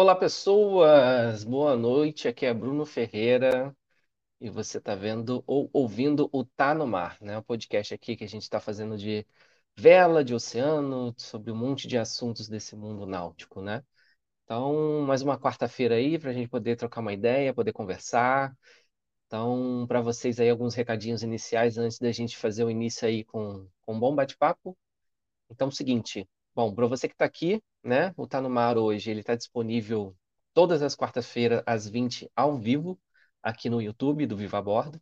Olá, pessoas! Boa noite. Aqui é Bruno Ferreira e você está vendo ou ouvindo o Tá no Mar, né? O podcast aqui que a gente está fazendo de vela, de oceano, sobre um monte de assuntos desse mundo náutico, né? Então, mais uma quarta-feira aí para a gente poder trocar uma ideia, poder conversar. Então, para vocês aí, alguns recadinhos iniciais antes da gente fazer o início aí com, com um bom bate-papo. Então, é o seguinte, bom, para você que está aqui, né, o Tá no Mar hoje, ele está disponível todas as quartas-feiras às 20 ao vivo aqui no YouTube do Viva a Bordo.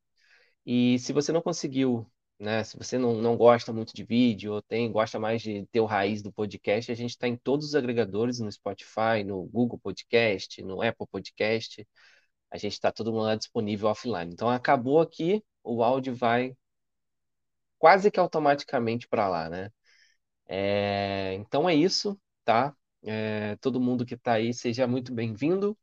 E se você não conseguiu, né, se você não, não gosta muito de vídeo ou tem, gosta mais de ter o raiz do podcast, a gente está em todos os agregadores, no Spotify, no Google Podcast, no Apple Podcast. A gente está todo mundo lá disponível offline. Então acabou aqui, o áudio vai quase que automaticamente para lá, né? É, então é isso, tá? É, todo mundo que está aí, seja muito bem-vindo.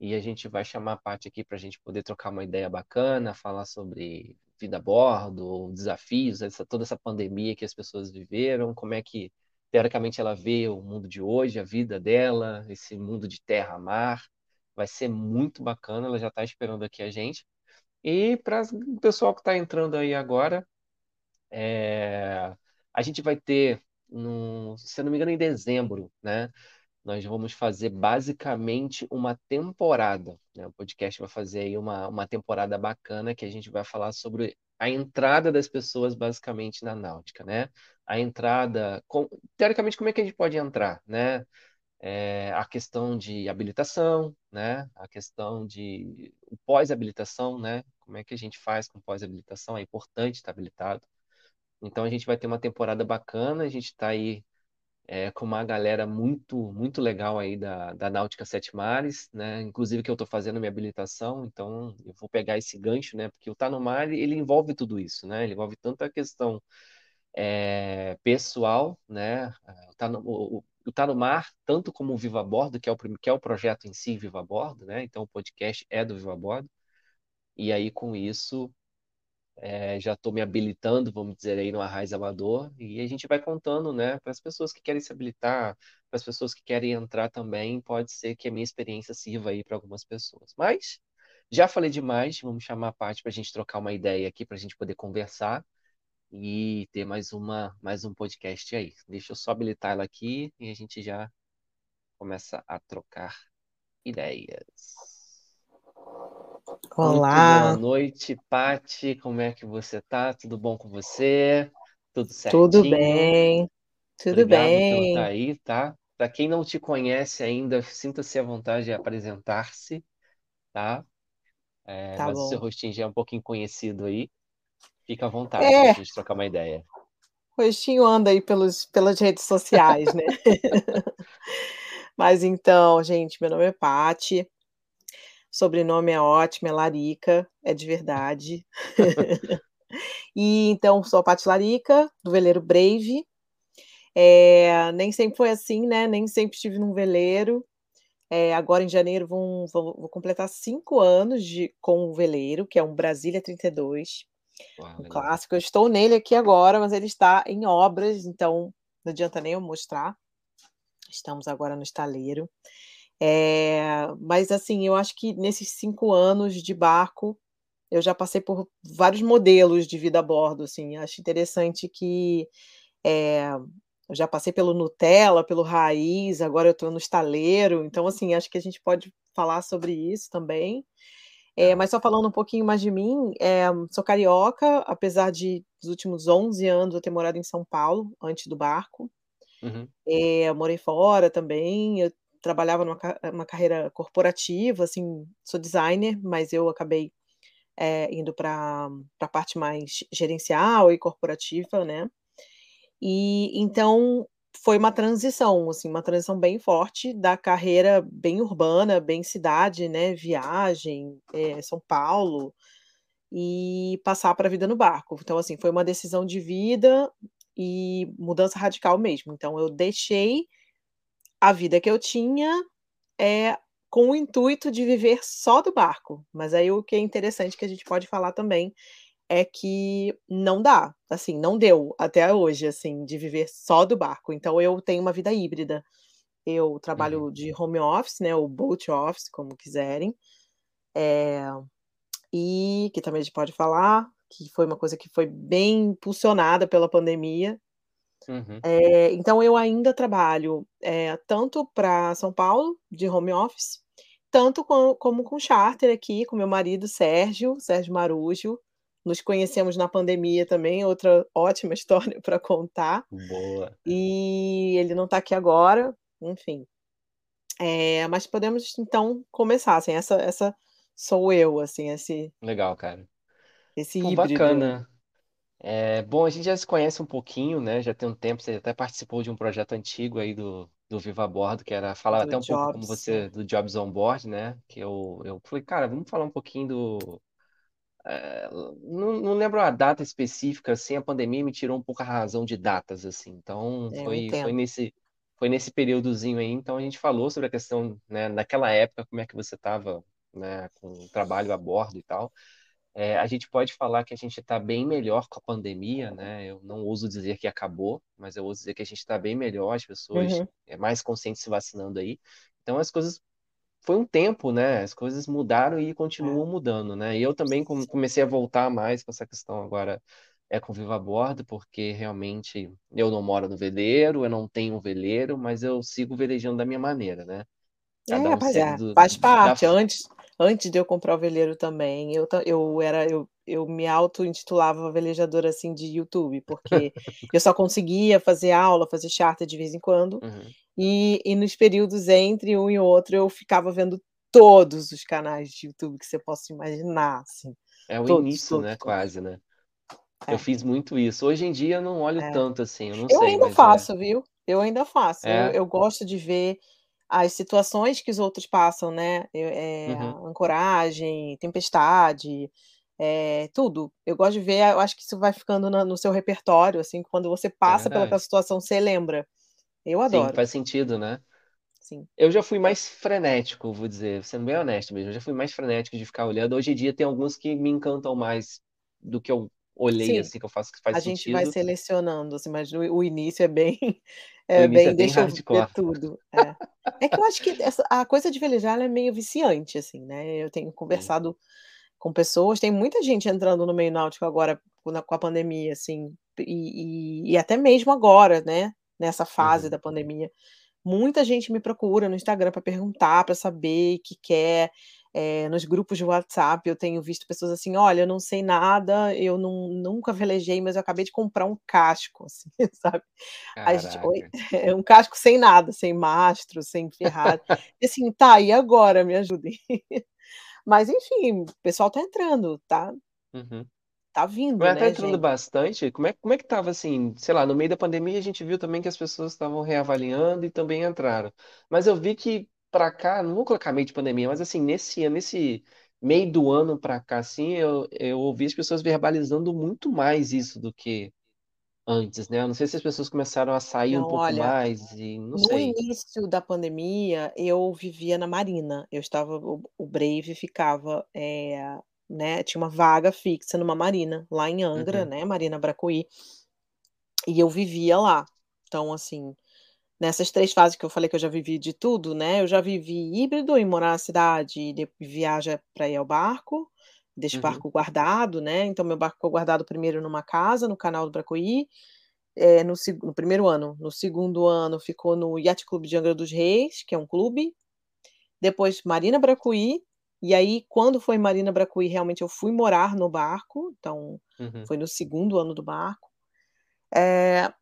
E a gente vai chamar a parte aqui para a gente poder trocar uma ideia bacana, falar sobre vida a bordo, desafios, essa, toda essa pandemia que as pessoas viveram, como é que, teoricamente, ela vê o mundo de hoje, a vida dela, esse mundo de terra-mar. Vai ser muito bacana, ela já está esperando aqui a gente. E para o pessoal que está entrando aí agora, é, a gente vai ter no, se não me engano, em dezembro, né? Nós vamos fazer basicamente uma temporada. Né? O podcast vai fazer aí uma, uma temporada bacana que a gente vai falar sobre a entrada das pessoas basicamente na náutica, né? A entrada, com, teoricamente, como é que a gente pode entrar, né? É, a questão de habilitação, né? A questão de pós-habilitação, né? Como é que a gente faz com pós-habilitação? É importante estar habilitado. Então a gente vai ter uma temporada bacana, a gente está aí é, com uma galera muito muito legal aí da, da Náutica Sete Mares, né? Inclusive que eu estou fazendo minha habilitação, então eu vou pegar esse gancho, né? Porque o Tá no Mar ele envolve tudo isso, né? Ele envolve tanto a questão é, pessoal, né? Tá, no, o, o tá no Mar, tanto como o Viva Bordo, que é o, que é o projeto em si, Viva Bordo, né? Então o podcast é do Viva Bordo. E aí com isso é, já estou me habilitando, vamos dizer aí, no Arraiz Amador, e a gente vai contando, né, para as pessoas que querem se habilitar, para as pessoas que querem entrar também, pode ser que a minha experiência sirva aí para algumas pessoas. Mas já falei demais, vamos chamar a parte para a gente trocar uma ideia aqui, para a gente poder conversar e ter mais uma mais um podcast aí. Deixa eu só habilitar ela aqui e a gente já começa a trocar ideias. Olá. Muito boa noite, Pati. Como é que você tá? Tudo bom com você? Tudo certinho? Tudo bem. Tudo Obrigado bem. por estar aí, tá? Para quem não te conhece ainda, sinta-se à vontade de apresentar-se, tá? É, Tá mas o seu bom. rostinho já é um pouquinho conhecido aí. Fica à vontade para a É, gente trocar uma ideia. o rostinho anda aí pelos, pelas redes sociais, né? Mas então, gente, meu nome é Pati, sobrenome é ótimo, é Larica, é de verdade. E então, sou a Pati Larica, do veleiro Brave. É, nem sempre foi assim, né? Nem sempre estive num veleiro. É, agora em janeiro vão, vou, vou completar cinco anos de, com o veleiro, que é um Brasília 32. Uau, um clássico. Eu estou nele aqui agora, mas ele está em obras, então não adianta nem eu mostrar. Estamos agora no estaleiro. É, mas assim, eu acho que nesses cinco anos de barco, eu já passei por vários modelos de vida a bordo. Assim, acho interessante que é, eu já passei pelo Nutella, pelo Raiz, agora eu estou no estaleiro. Então, assim, acho que a gente pode falar sobre isso também. É, mas só falando um pouquinho mais de mim, é, sou carioca, apesar de nos últimos 11 anos eu ter morado em São Paulo, antes do barco. Uhum. É, eu morei fora também, eu trabalhava numa ca- uma carreira corporativa, assim, sou designer, mas eu acabei é, indo para a parte mais gerencial e corporativa, né? E então foi uma transição, assim, uma transição bem forte da carreira bem urbana, bem cidade, né? Viagem, eh, São Paulo, e passar para a vida no barco. Então, assim, foi uma decisão de vida e mudança radical mesmo. Então, eu deixei a vida que eu tinha é, com o intuito de viver só do barco. Mas aí o que é interessante que a gente pode falar também é que não dá, assim, não deu até hoje, assim, de viver só do barco. Então eu tenho uma vida híbrida. eu trabalho Uhum. de home office, né, ou boat office, como quiserem. Eh, e que também a gente pode falar, que foi uma coisa que foi bem impulsionada pela pandemia. Uhum. Eh, então eu ainda trabalho, eh, tanto pra São Paulo, de home office, tanto com como com charter aqui com meu marido Sérgio, Sérgio Marujo. Nos conhecemos na pandemia também, outra ótima história pra contar. Boa. E ele não tá aqui agora, enfim. Eh, mas podemos então começar, assim, essa essa sou eu, assim, esse Legal, cara. esse Pô, híbrido bacana. Eh, bom, a gente já se conhece um pouquinho, né, já tem um tempo, você até participou de um projeto antigo aí do do Viva a Bordo, que era falava Do até um pouco como Jobs, você do Jobs on Board, né, que eu eu falei: "Cara, vamos falar um pouquinho do" eh, não não lembro a data específica, assim, a pandemia me tirou um pouco a razão de datas, assim, então É, eu foi foi entendo. nesse foi nesse períodozinho aí, então a gente falou sobre a questão, né, naquela época, como é que você estava, né, com o trabalho a bordo e tal. Eh, a gente pode falar que a gente tá bem melhor com a pandemia, né, eu não ouso dizer que acabou, mas eu ouso dizer que a gente tá bem melhor, as pessoas, Uhum. eh, mais conscientes se vacinando aí. Então as coisas foi um tempo, né, as coisas mudaram e É. continuam mudando, né. E eu também comecei a voltar mais com essa questão agora, eh, com Viva a Bordo, porque realmente eu não moro no veleiro, eu não tenho um veleiro, mas eu sigo velejando da minha maneira, né. Cada É, um é, do faz da parte. f Antes antes de eu comprar o veleiro também, eu eu era eu eu me auto-intitulava velejadora, assim, de YouTube, porque eu só conseguia fazer aula, fazer charter de vez em quando, Uhum. e e nos períodos entre um e outro eu ficava vendo todos os canais de YouTube que você possa imaginar, assim, É o todos, início, todos, né, todos. quase, né. Eu É. fiz muito isso. Hoje em dia eu não olho É. tanto assim, eu não Eu sei, ainda mas é faço, viu. Eu ainda faço. Eu É? eu gosto de ver as situações que os outros passam, né, eh, Uhum. ancoragem, tempestade, eh, tudo. Eu gosto de ver, eu acho que isso vai ficando na no seu repertório, assim, quando você É passa pelaquela verdade. situação, você lembra. Eu Sim, adoro. faz sentido, né. Sim. Eu já fui É. mais frenético, vou dizer, sendo bem honesto mesmo, eu já fui mais frenético de ficar olhando. Hoje em dia tem alguns que me encantam mais do que eu olhei, Sim, assim, que eu faço que faz a gente vai sentido. selecionando, assim, mas o o início é bem O é início é bem bem deixa eu ver hardcore. tudo. É. É que eu acho que essa a coisa de velejar é meio viciante, assim, né, eu tenho Sim. conversado com pessoas tem muita gente entrando no meio náutico agora com a com a pandemia, assim, e e e até mesmo agora, né, nessa fase Uhum. da pandemia. Muita gente me procura no Instagram pra perguntar, pra saber, que quer. Eh, nos grupos de WhatsApp eu tenho visto pessoas assim: "Olha, eu não sei nada, eu nun nunca velejei, mas eu acabei de comprar um casco", assim, sabe. Gente: "Oi?". É um casco sem nada, sem mastro, sem ferragem. E assim: "Tá, e agora, me ajudem". Mas enfim, o pessoal tá entrando, tá Uhum. tá vindo, Mas tá né, entrando gente. bastante? Como é como é que estava, assim, sei lá, no meio da pandemia a gente viu também que as pessoas estavam reavaliando e também entraram. Mas eu vi que pra cá, não vou colocar meio de pandemia, mas assim, nesse ano nesse meio do ano pra cá, assim, eu eu ouvi as pessoas verbalizando muito mais isso do que antes, né. Eu não sei se as pessoas começaram a sair um Não, pouco olha, mais e não no sei. início da pandemia eu vivia na marina, eu estava o o Brave ficava, eh, né, tinha uma vaga fixa numa marina, lá em Angra, Uhum. né, Marina Bracuí. E eu vivia lá. Então, assim, nessas 3 fases que eu falei que eu já vivi de tudo, né, eu já vivi híbrido em morar na cidade e viaja pra ir ao barco, deixa o Uhum. barco guardado, né, então meu barco ficou guardado primeiro numa casa, no canal do Bracuí, eh, no no 1º ano. No 2º ano ficou no Yacht Clube de Angra dos Reis, que é um clube. Depois Marina Bracuí, e aí quando foi Marina Bracuí, realmente eu fui morar no barco, então Uhum. foi no 2º ano do barco. Eh,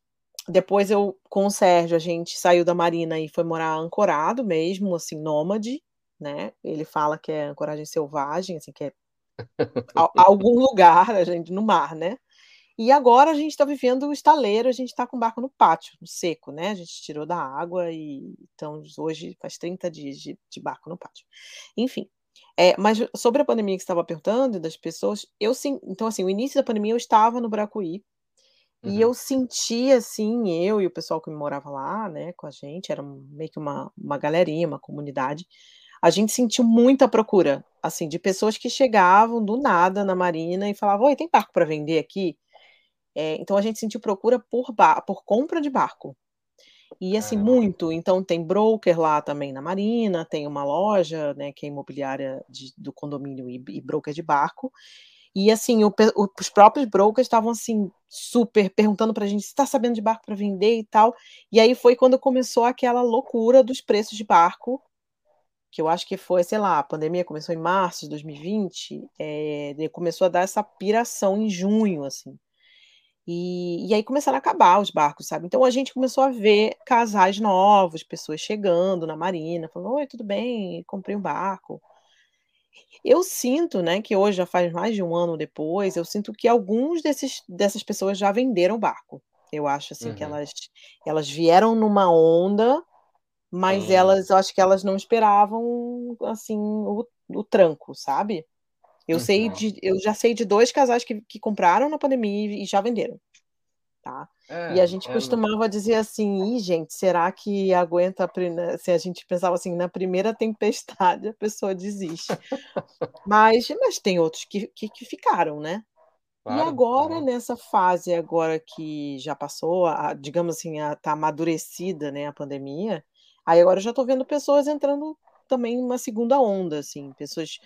depois eu com o Sérgio, a gente saiu da marina e foi morar ancorado mesmo, assim, nômade, né. Ele fala que é ancoragem selvagem, assim, que é a algum lugar, a gente no mar, né. E agora a gente tá vivendo estaleiro, a gente tá com o barco no pátio, no seco, né, a gente tirou da água e então hoje faz 30 dias de de barco no pátio. Enfim, eh, mas sobre a pandemia que você estava perguntando, das pessoas, eu sim então, assim, o início da pandemia eu estava no Bracuí, e Uhum. eu senti, assim, eu e o pessoal que morava lá, né, com a gente, era meio que uma uma galerinha, uma comunidade, a gente sentiu muita procura, assim, de pessoas que chegavam do nada na marina e falavam: "Oi, tem barco pra vender aqui?". Eh, então a gente sentiu procura por por compra de barco. E assim, Caramba. muito. Então tem broker lá também na marina, tem uma loja, né, que é imobiliária de do condomínio e e broker de barco. E assim, o pe os próprios brokers estavam, assim, super perguntando pra gente: "Você tá sabendo de barco pra vender e tal?". E aí foi quando começou aquela loucura dos preços de barco, que eu acho que foi, sei lá, a pandemia começou em março de 2020, eh, daí começou a dar essa piração em junho, assim. E e aí começaram a acabar os barcos, sabe. Então a gente começou a ver casais novos, pessoas chegando na marina, falando: "Oi, tudo bem? Comprei um barco". Eu sinto, né, que hoje já faz mais de 1 ano depois, eu sinto que alguns desses dessas pessoas já venderam o barco. Eu acho, assim, que Uhum. elas elas vieram numa onda, mas Sim. elas eu acho que elas não esperavam, assim, o o tranco, sabe. Eu sei Uhum. de eu já sei de 2 casais que que compraram na pandemia e já venderam, tá. E a É, gente é no costumava dizer assim: "Ih, gente, será que aguenta a pri" né, a gente pensava assim: "Na primeira tempestade a pessoa desiste". Mas mas tem outros que que que ficaram, né. E Claro, agora claro. nessa fase agora que já passou a digamos assim, a tá amadurecida, né, a pandemia, aí agora eu já tô vendo pessoas entrando também numa segunda onda, assim, pessoas,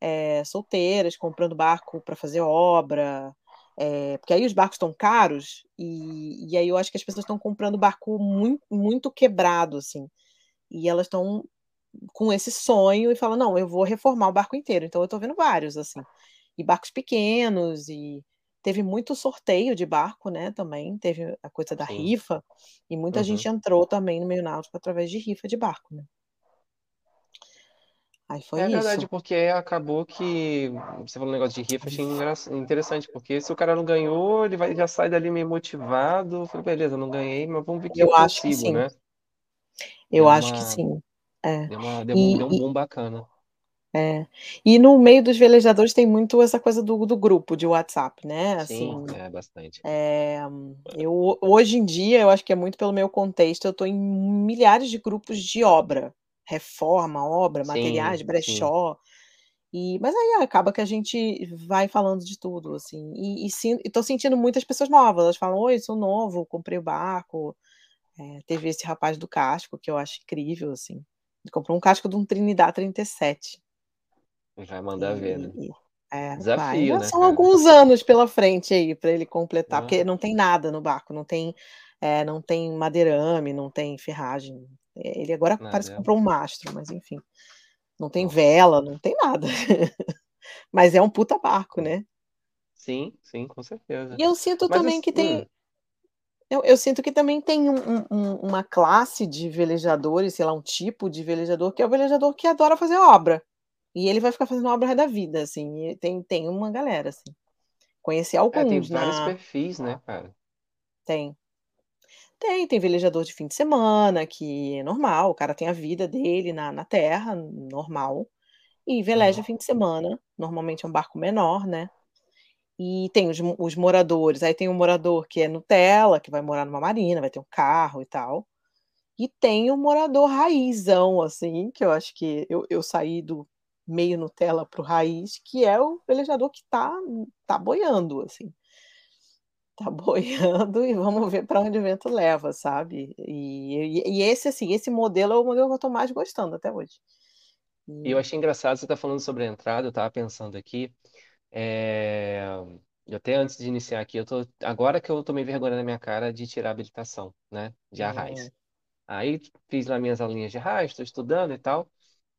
eh, solteiras comprando barco pra fazer obra, eh, porque aí os barcos estão caros, e e aí eu acho que as pessoas estão comprando barco mui muito quebrado, assim, e elas estão com esse sonho e falam: "Não, eu vou reformar o barco inteiro", então eu tô vendo vários, assim. E barcos pequenos e teve muito sorteio de barco, né, também, teve a coisa da Sim. rifa, e muita Uhum. gente entrou também no meio náutico através de rifa de barco, né. Aí foi É verdade, isso. porque acabou que você falou um negócio de rifa, achei interessante, porque se o cara não ganhou, ele vai já sai dali meio motivado, falei: "Beleza, não ganhei, mas vamos ver que eu Eu acho que consigo", sim. né. Eu Deu acho que uma sim. É. deu uma deu um E deu um e boom bacana. É. E no meio dos velejadores tem muito essa coisa do do grupo de WhatsApp, né, Sim, assim, é bastante. eh, eu hoje em dia, eu acho que é muito pelo meu contexto, eu tô em milhares de grupos de obra, reforma, obra, materiais, Sim, sim. brechó, e mas aí acaba que a gente vai falando de tudo, assim, e e e tô sentindo muitas pessoas novas, elas falam: "Oi, sou novo, comprei o barco", eh, teve esse rapaz do casco que eu acho incrível, assim, ele comprou um casco de um Trinidad 37. Vai mandar ver, E né. e é, vai, Desafio, ainda né, são cara. alguns anos pela frente aí pra ele completar, porque Hã. não tem nada no barco, não tem, eh, não tem madeirame, não tem ferragem, ele agora parece que é comprou um mastro, mas enfim, não tem vela, não tem nada. Mas é um puta barco, né. Sim, sim, com certeza. E eu sinto Mas também que tem hum. eu eu sinto que também tem um um um uma classe de velejadores, sei lá, um tipo de velejador, que é o velejador que adora fazer obra, e ele vai ficar fazendo obra da vida, assim, e tem tem uma galera, assim. Conheci É, tem alguns vários na perfis, né, cara. Tem. Tem, tem velejador de fim de semana, que é normal, o cara tem a vida dele na na terra, normal, e veleja fim de semana, normalmente é um barco menor, né. E tem os os moradores, aí tem o morador que é Nutella, que vai morar numa marina, vai ter um carro e tal, e tem o morador raizão, assim, que eu acho que eu eu saí do meio Nutella para o raiz, que é o velejador que tá tá boiando, assim. Tá boiando e vamos ver pra onde o vento leva, sabe. E e e esse, assim, esse modelo é o modelo que eu tô mais gostando até hoje. E eu achei engraçado você estar falando sobre a entrada, eu estava pensando aqui, eh, e até antes de iniciar aqui, eu tô agora que eu tomei vergonha na minha cara de tirar a habilitação, né, de arrais. Hum. Aí fiz lá minhas aulinhas de arrais, tô estudando e tal,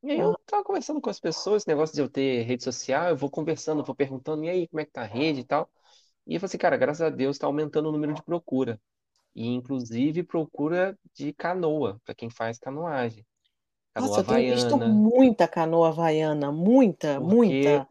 e aí eu estava conversando com as pessoas, esse negócio de eu ter rede social, eu vou conversando, vou perguntando: "E aí, como é que tá a rede e tal?". E eu falei assim: "Cara, graças a Deus tá aumentando o número de procura", e inclusive procura de canoa, pra quem faz canoagem, canoa Nossa, eu tenho visto havaiana. muita canoa havaiana, muita, Porque muita.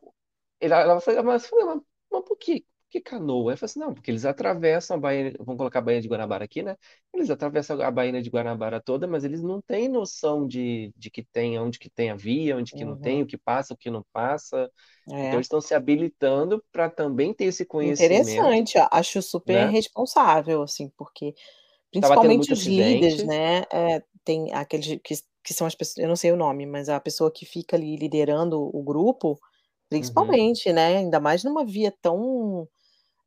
ela ela foi mas foi uma mas por que que canoa? Eu falei assim: "Não, porque eles atravessam a Baía vamos colocar a Baía de Guanabara aqui, né, eles atravessam a Baía de Guanabara toda, mas eles não têm noção de de que tem onde que tem a via, onde que não tem, Uhum. o que passa, o que não passa". Então É. eles estão se habilitando pra também ter esse conhecimento, Interessante, acho super né. responsável, assim, porque tendo principalmente os líderes, né, eh, tem aqueles que que são as pesso eu não sei o nome, mas a pessoa que fica ali liderando o grupo, Uhum. principalmente, né, ainda mais numa via tão,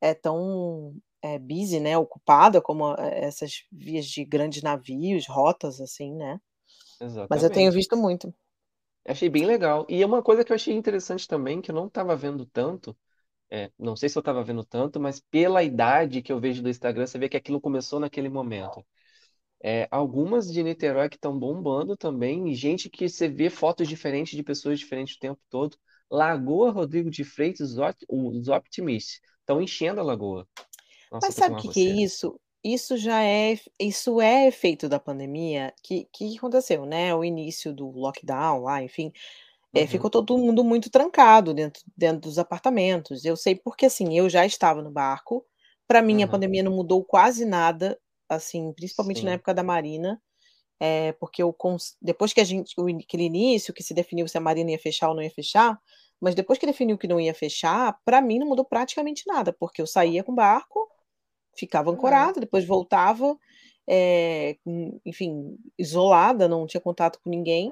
eh, tão é busy, né, ocupada como essas vias de grandes navios, rotas assim, né. Mas eu tenho Exatamente. visto muito. Achei bem legal. E é uma coisa que eu achei interessante também, que eu não estava vendo tanto, eh, não sei se eu estava vendo tanto, mas pela idade que eu vejo do Instagram, você vê que aquilo começou naquele momento. Eh, algumas de Niterói que estão bombando também, e gente que você vê fotos diferentes de pessoas diferentes o tempo todo. Lagoa Rodrigo de Freitas, os Optimists, estão enchendo a lagoa. Nossa, Mas sabe o que que é isso? Isso já é isso é efeito da pandemia, que que aconteceu, né, o início do lockdown lá, enfim, eh, Uhum. ficou todo mundo muito trancado dentro dentro dos apartamentos. Eu sei porque, assim, eu já estava no barco, pra mim a Aham. pandemia não mudou quase nada, assim, principalmente na Sim. época da marina, eh, porque eu depois que a gente aquele início que se definiu se a marina ia fechar ou não ia fechar, mas depois que definiu que não ia fechar, pra mim não mudou praticamente nada, porque eu saía com o barco, ficava É. ancorada, depois voltava, com enfim, isolada, não tinha contato com ninguém.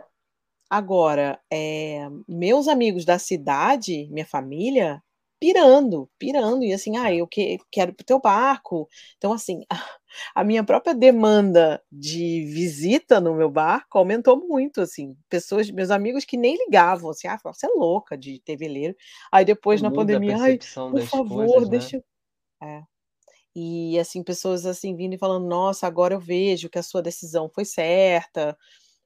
Agora, eh, meus amigos da cidade, minha família, pirando, pirando e assim: "Ai, É. eu que quero ir para o teu barco". Então, assim, a minha própria demanda de visita no meu barco aumentou muito, assim, pessoas meus amigos que nem ligavam, assim, ah, "Você é louca de ter veleiro". Aí depois na pandemia: "Ai, por favor, coisas, né. deixa eu" é. E, assim, pessoas, assim, vindo e falando: "Nossa, agora eu vejo que a sua decisão foi certa".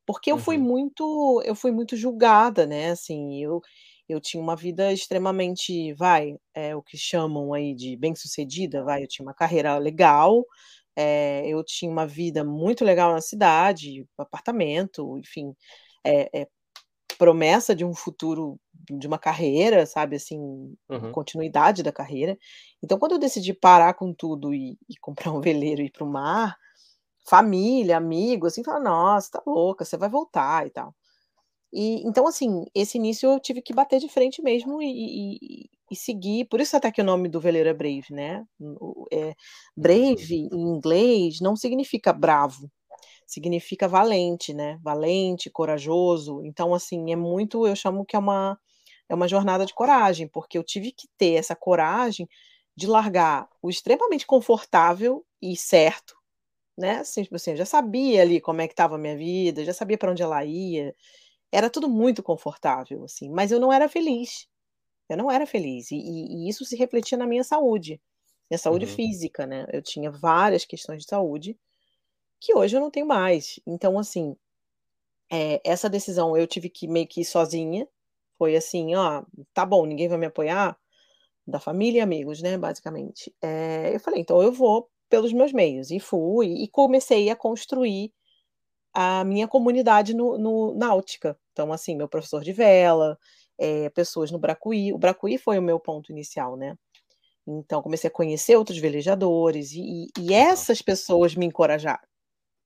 Porque eu fui Uhum. muito eu fui muito julgada, né, assim, eu eu tinha uma vida extremamente, vai, eh, o que chamam aí de bem-sucedida, vai, eu tinha uma carreira legal, eh, eu tinha uma vida muito legal na cidade, apartamento, enfim, eh eh, promessa de um futuro, de uma carreira, sabe, assim, Uhum. continuidade da carreira. Então quando eu decidi parar com tudo e e comprar um veleiro e ir para o mar, família, amigo, assim, falaram: "Nossa, tá louca, você vai voltar e tal". E então, assim, esse início eu tive que bater de frente mesmo e e e seguir, por isso até que o nome do veleiro é Brave, né, eh, Uhum. brave em inglês não significa bravo, significa valente, né, valente, corajoso. Então, assim, é muito eu chamo que é uma é uma jornada de coragem, porque eu tive que ter essa coragem de largar o extremamente confortável e certo, né, assim, tipo assim, eu já sabia ali como é que estava a minha vida, já sabia pra onde ela ia, era tudo muito confortável, assim, mas eu não era feliz, eu não era feliz e e isso se refletia na minha saúde, minha saúde Uhum. física, né, eu tinha várias questões de saúde, que hoje eu não tenho mais. Então, assim, eh, essa decisão eu tive que meio que ir sozinha, foi assim: "Ó, tá bom, ninguém vai me apoiar", da família e amigos, né, basicamente. Eh, eu falei: "Então eu vou pelos meus meios", e fui e comecei a construir a minha comunidade no no náutica. Então, assim, meu professor de vela, eh, pessoas no Bracuí, o Bracuí foi o meu ponto inicial, né. Então comecei a conhecer outros velejadores e e essas pessoas me encorajaram,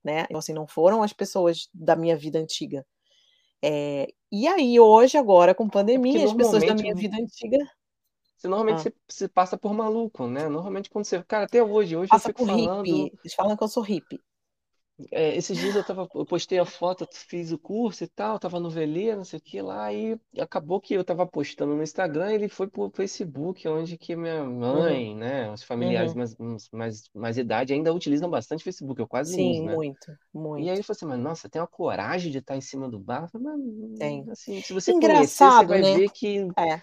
né, então, assim, não foram as pessoas da minha vida antiga. Eh, e aí hoje, agora com É pandemia, as pessoas da minha vida antiga você normalmente hã. você passa por maluco, né, normalmente quando você cara, até hoje, hoje eu Passa fico por falando hippie, eles falam que eu sou hippie. Eh, esses dias eu estava eu postei a foto, fiz o curso e tal, estava no veleiro, não sei o que lá, e acabou que eu estava postando no Instagram, ele foi para o Facebook, onde que minha Uhum. mãe, né, os familiares Uhum. mais mais mais idade ainda utilizam bastante Facebook, eu quase não uso, Sim, né. muito, E aí ele muito. falou assim: "Mas nossa, tem uma coragem de estar em cima do barco", eu falei: Tem. "Mas, assim, se você conhecer, você Engraçado, vai né. ver que" É.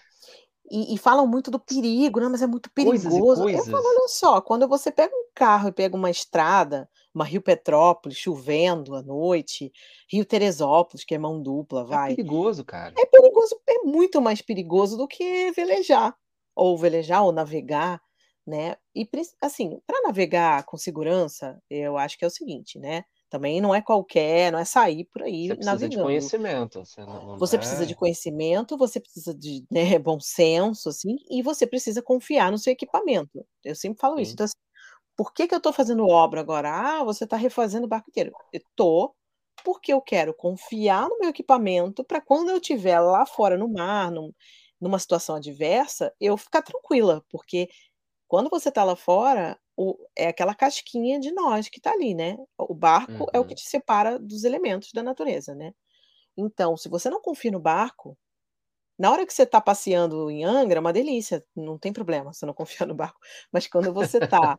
E e falam muito do perigo, né, "Mas é muito Coisas e perigoso". Eu falo: coisas. "Olha só, quando você pega um carro e pega uma estrada, uma Rio Petrópolis, chovendo à noite, Rio Teresópolis, que é mão dupla, É vai, perigoso, cara. é perigoso, é muito mais perigoso do que velejar, ou velejar ou navegar, né. E assim, pra navegar com segurança, eu acho que é o seguinte, né, também não é qualquer não é sair por Você aí precisa de conhecimento, você não não Você precisa de é conhecimento, você precisa de, né, bom senso, assim, e você precisa confiar no seu equipamento. Eu sempre falo isso. Sim. Então, assim, por que que eu tô fazendo obra agora? "Ah, você tá refazendo o barco inteiro". Eu tô, porque eu quero confiar no meu equipamento pra quando eu estiver lá fora no mar, num numa situação adversa, eu ficar tranquila, porque quando você tá lá fora, o é aquela casquinha de nós que tá ali, né, o barco é o que Uhum. te separa dos elementos da natureza, né. Então, se você não confia no barco Na hora que você está passeando em Angra, é uma delícia, não tem problema, você não confia no barco. Mas quando você está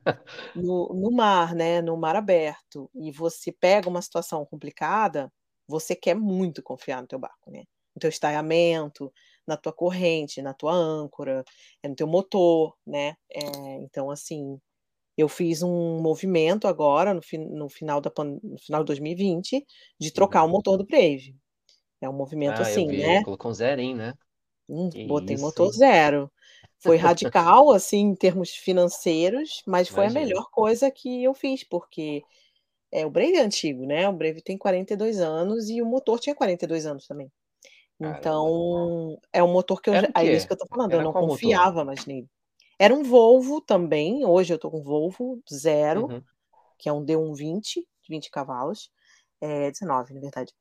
no no mar, né, no mar aberto, e você pega uma situação complicada, você quer muito confiar no teu barco, né, no teu estaiamento, na tua corrente, na tua âncora, eh, no teu motor, né, eh, então assim, eu fiz um movimento agora no fi no final da no final de 2020, de trocar Uhum. o motor do Brave. É um movimento Ah, eu assim, vi, né colocou um zerinho, né. Hum, botei isso, motor. 0. Foi radical, assim, em termos financeiros, mas foi a Imagino. melhor coisa que eu fiz, porque, eh, o Brave é antigo, né, o Brave tem 42 anos e o motor tinha 42 anos também. Caramba. Então, é um motor que eu aí é isso que eu estou falando, eu Era não qual motor? confiava mais nele. Era um Volvo também, hoje eu estou com um Volvo 0, Uhum. que é um D120, 20 cavalos, eh, 19 na verdade.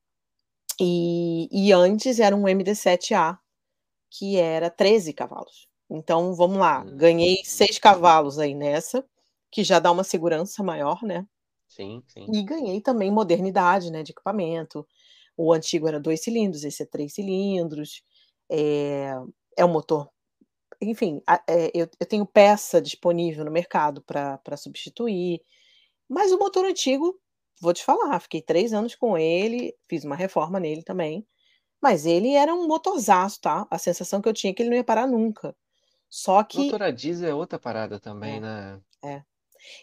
E e antes era um MD7A, que era 13 cavalos. Então vamos lá, ganhei Hum. 6 cavalos aí nessa, que já dá uma segurança maior, né. Sim, sim. E ganhei também modernidade, né, de equipamento. O antigo era 2 cilindros, esse é 3 cilindros, eh, é um motor enfim, eh, eu eu tenho peça disponível no mercado pra substituir, mas o motor antigo, vou te falar, fiquei 3 anos com ele, fiz uma reforma nele também, mas ele era um motorzaço, tá, a sensação que eu tinha é que ele não ia parar nunca. Só que Motor a diesel é outra parada também, É, né. é.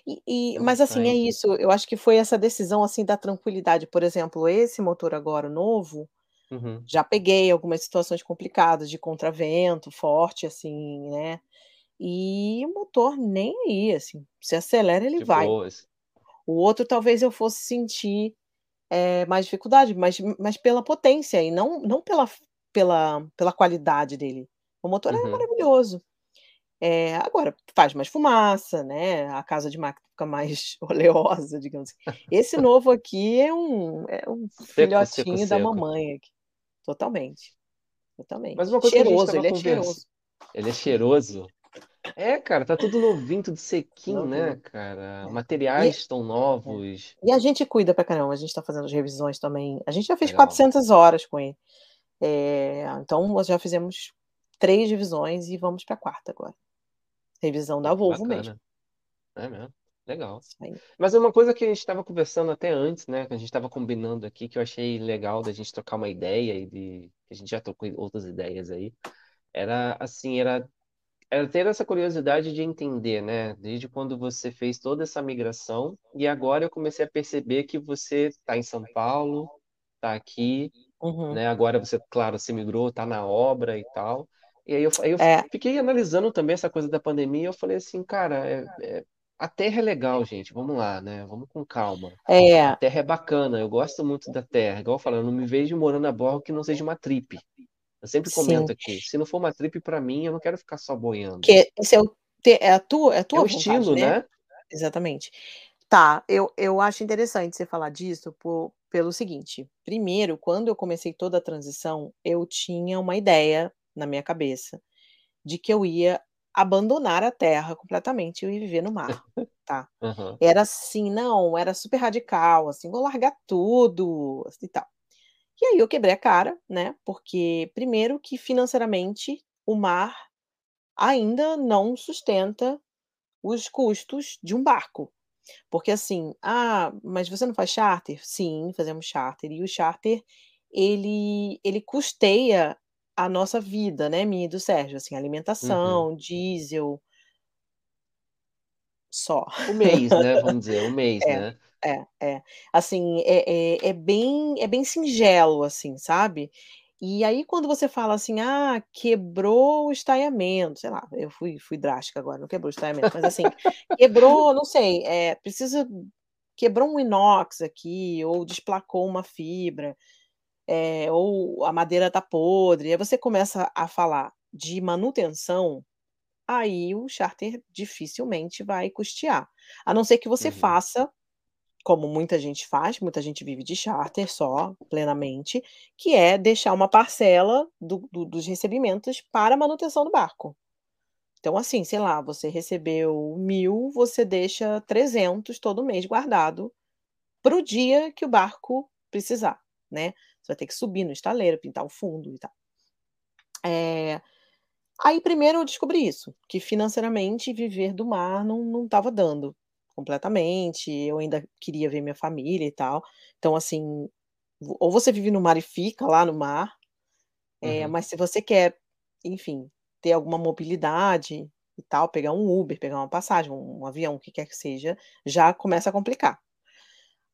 E e É mas assim, é isso, eu acho que foi essa decisão, assim, da tranquilidade, por exemplo, esse motor agora novo, Uhum. já peguei algumas situações complicadas de contravento forte, assim, né, e o motor nem aí, assim, você acelera ele De vai. boas. O outro talvez eu fosse sentir, eh, mais dificuldade, mas mas pela potência e não não pela pela pela qualidade dele. O motor é Uhum. maravilhoso. Eh, agora, faz mais fumaça, né, a casa de máquina fica mais oleosa, digamos assim. Esse novo aqui é um é um Seco, seco, filhotinho da seco. mamãe aqui. Totalmente, Mas totalmente. uma coisa que a gente Cheiroso, ele é conversa cheiroso. ele é cheiroso? É, cara, tá tudo novinho, tudo sequinho, né, Novinho. cara. É. Materiais estão é. novos. E a gente cuida pra caramba, a gente tá fazendo as revisões também, a gente já fez Legal. 400 horas com ele. Eh, então nós já fizemos 3 revisões e vamos pra 4ª agora. Revisão da Volvo mesmo. bacana. É mesmo? Legal. Mas é uma coisa que a gente estava conversando até antes, né, que a gente estava combinando aqui, que eu achei legal da gente trocar uma ideia e de que a gente já trocou outras ideias aí, era assim, era era ter essa curiosidade de entender, né, desde quando você fez toda essa migração, e agora eu comecei a perceber que você tá em São Paulo, tá aqui, Uhum. né, agora você, claro, você migrou, tá na obra e tal. E aí eu aí eu É. fiquei analisando também essa coisa da pandemia e eu falei assim: "Cara, eh eh, a terra é legal gente, vamos lá, né, vamos com calma. A É. terra é bacana, eu gosto muito da terra", igual eu falo, eu não me vejo morando a bordo que não seja uma trip. Eu sempre Sim. comento aqui, se não for uma trip pra mim, eu não quero ficar só boiando. Que esse é o te é a tua é a É tua o vontade, estilo, né. né. Exatamente. Tá, eu eu acho interessante você falar disso por pelo seguinte, primeiro, quando eu comecei toda a transição, eu tinha uma ideia na minha cabeça, de que eu ia abandonar a terra completamente e viver no mar, tá. Aham. Era assim não, era super radical, assim: "Vou largar tudo", assim e tal. E aí eu quebrei a cara, né, porque primeiro que financeiramente o mar ainda não sustenta os custos de um barco. Porque assim: "Ah, mas você não faz charter?". Sim, fazemos charter e o charter ele ele custeia a nossa vida, né, minha e do Sérgio, assim, Uhum. alimentação, diesel só. O mês, né, vamos dizer, o mês, É, né. é, é. Assim, é é é bem é bem singelo, assim, sabe. E aí quando você fala assim: "Ah, quebrou o estaiamento", sei lá, eu fui fui drástica agora, não quebrou o estaiamento, mas assim, quebrou, não sei, eh, precisa quebrou um inox aqui ou desplacou uma fibra, eh, ou a madeira tá podre, aí você começa a falar de manutenção, aí o charter dificilmente vai custear. A não ser que você Uhum. faça, como muita gente faz, muita gente vive de charter só, plenamente, que é deixar uma parcela do do dos recebimentos para a manutenção do barco. Então assim, sei lá, você recebeu 1000, você deixa 300 todo mês guardado, para o dia que o barco precisar, né. Você vai ter que subir no estaleiro, pintar o fundo e tal. Eh, aí primeiro eu descobri isso, que financeiramente viver do mar não não estava dando completamente, eu ainda queria ver minha família e tal. Então assim, ou você vive no mar e fica lá no mar, eh, Uhum. mas se você quer, enfim, ter alguma mobilidade e tal, pegar um Uber, pegar uma passagem, um avião, o que quer que seja, já começa a complicar.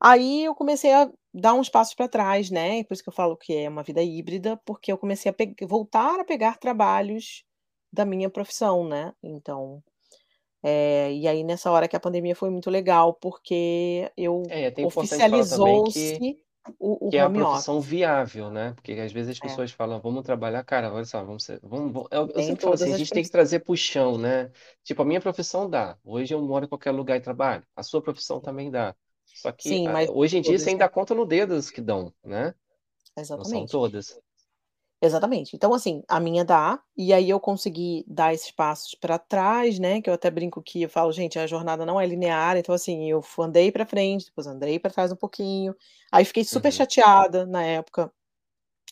Aí eu comecei a dar uns passos para trás, né, por isso que eu falo que é uma vida híbrida, porque eu comecei a voltar a pegar trabalhos da minha profissão, né, então, eh, e aí nessa hora que a pandemia foi muito legal, porque eu É, é oficializou-se o o que é uma home profissão office. viável, né, porque às vezes as É. pessoas falam: "Vamos trabalhar", cara, olha só, vamos ser vamos eu eu sempre falo assim, a gente tem que trazer para o chão, né. Tipo, a minha profissão dá, hoje eu moro em qualquer lugar e trabalho, a sua profissão Sim. também dá. Só que, Sim, hoje em dia você ainda conta no dedo as que dão, né, não são Exatamente. todas. Exatamente. Então assim, a minha dá, e aí eu consegui dar esses passos para trás, né, que eu até brinco que eu falo: "Gente, a jornada não é linear", então assim, eu andei para frente, depois andei para trás um pouquinho, aí fiquei super Uhum. chateada na época.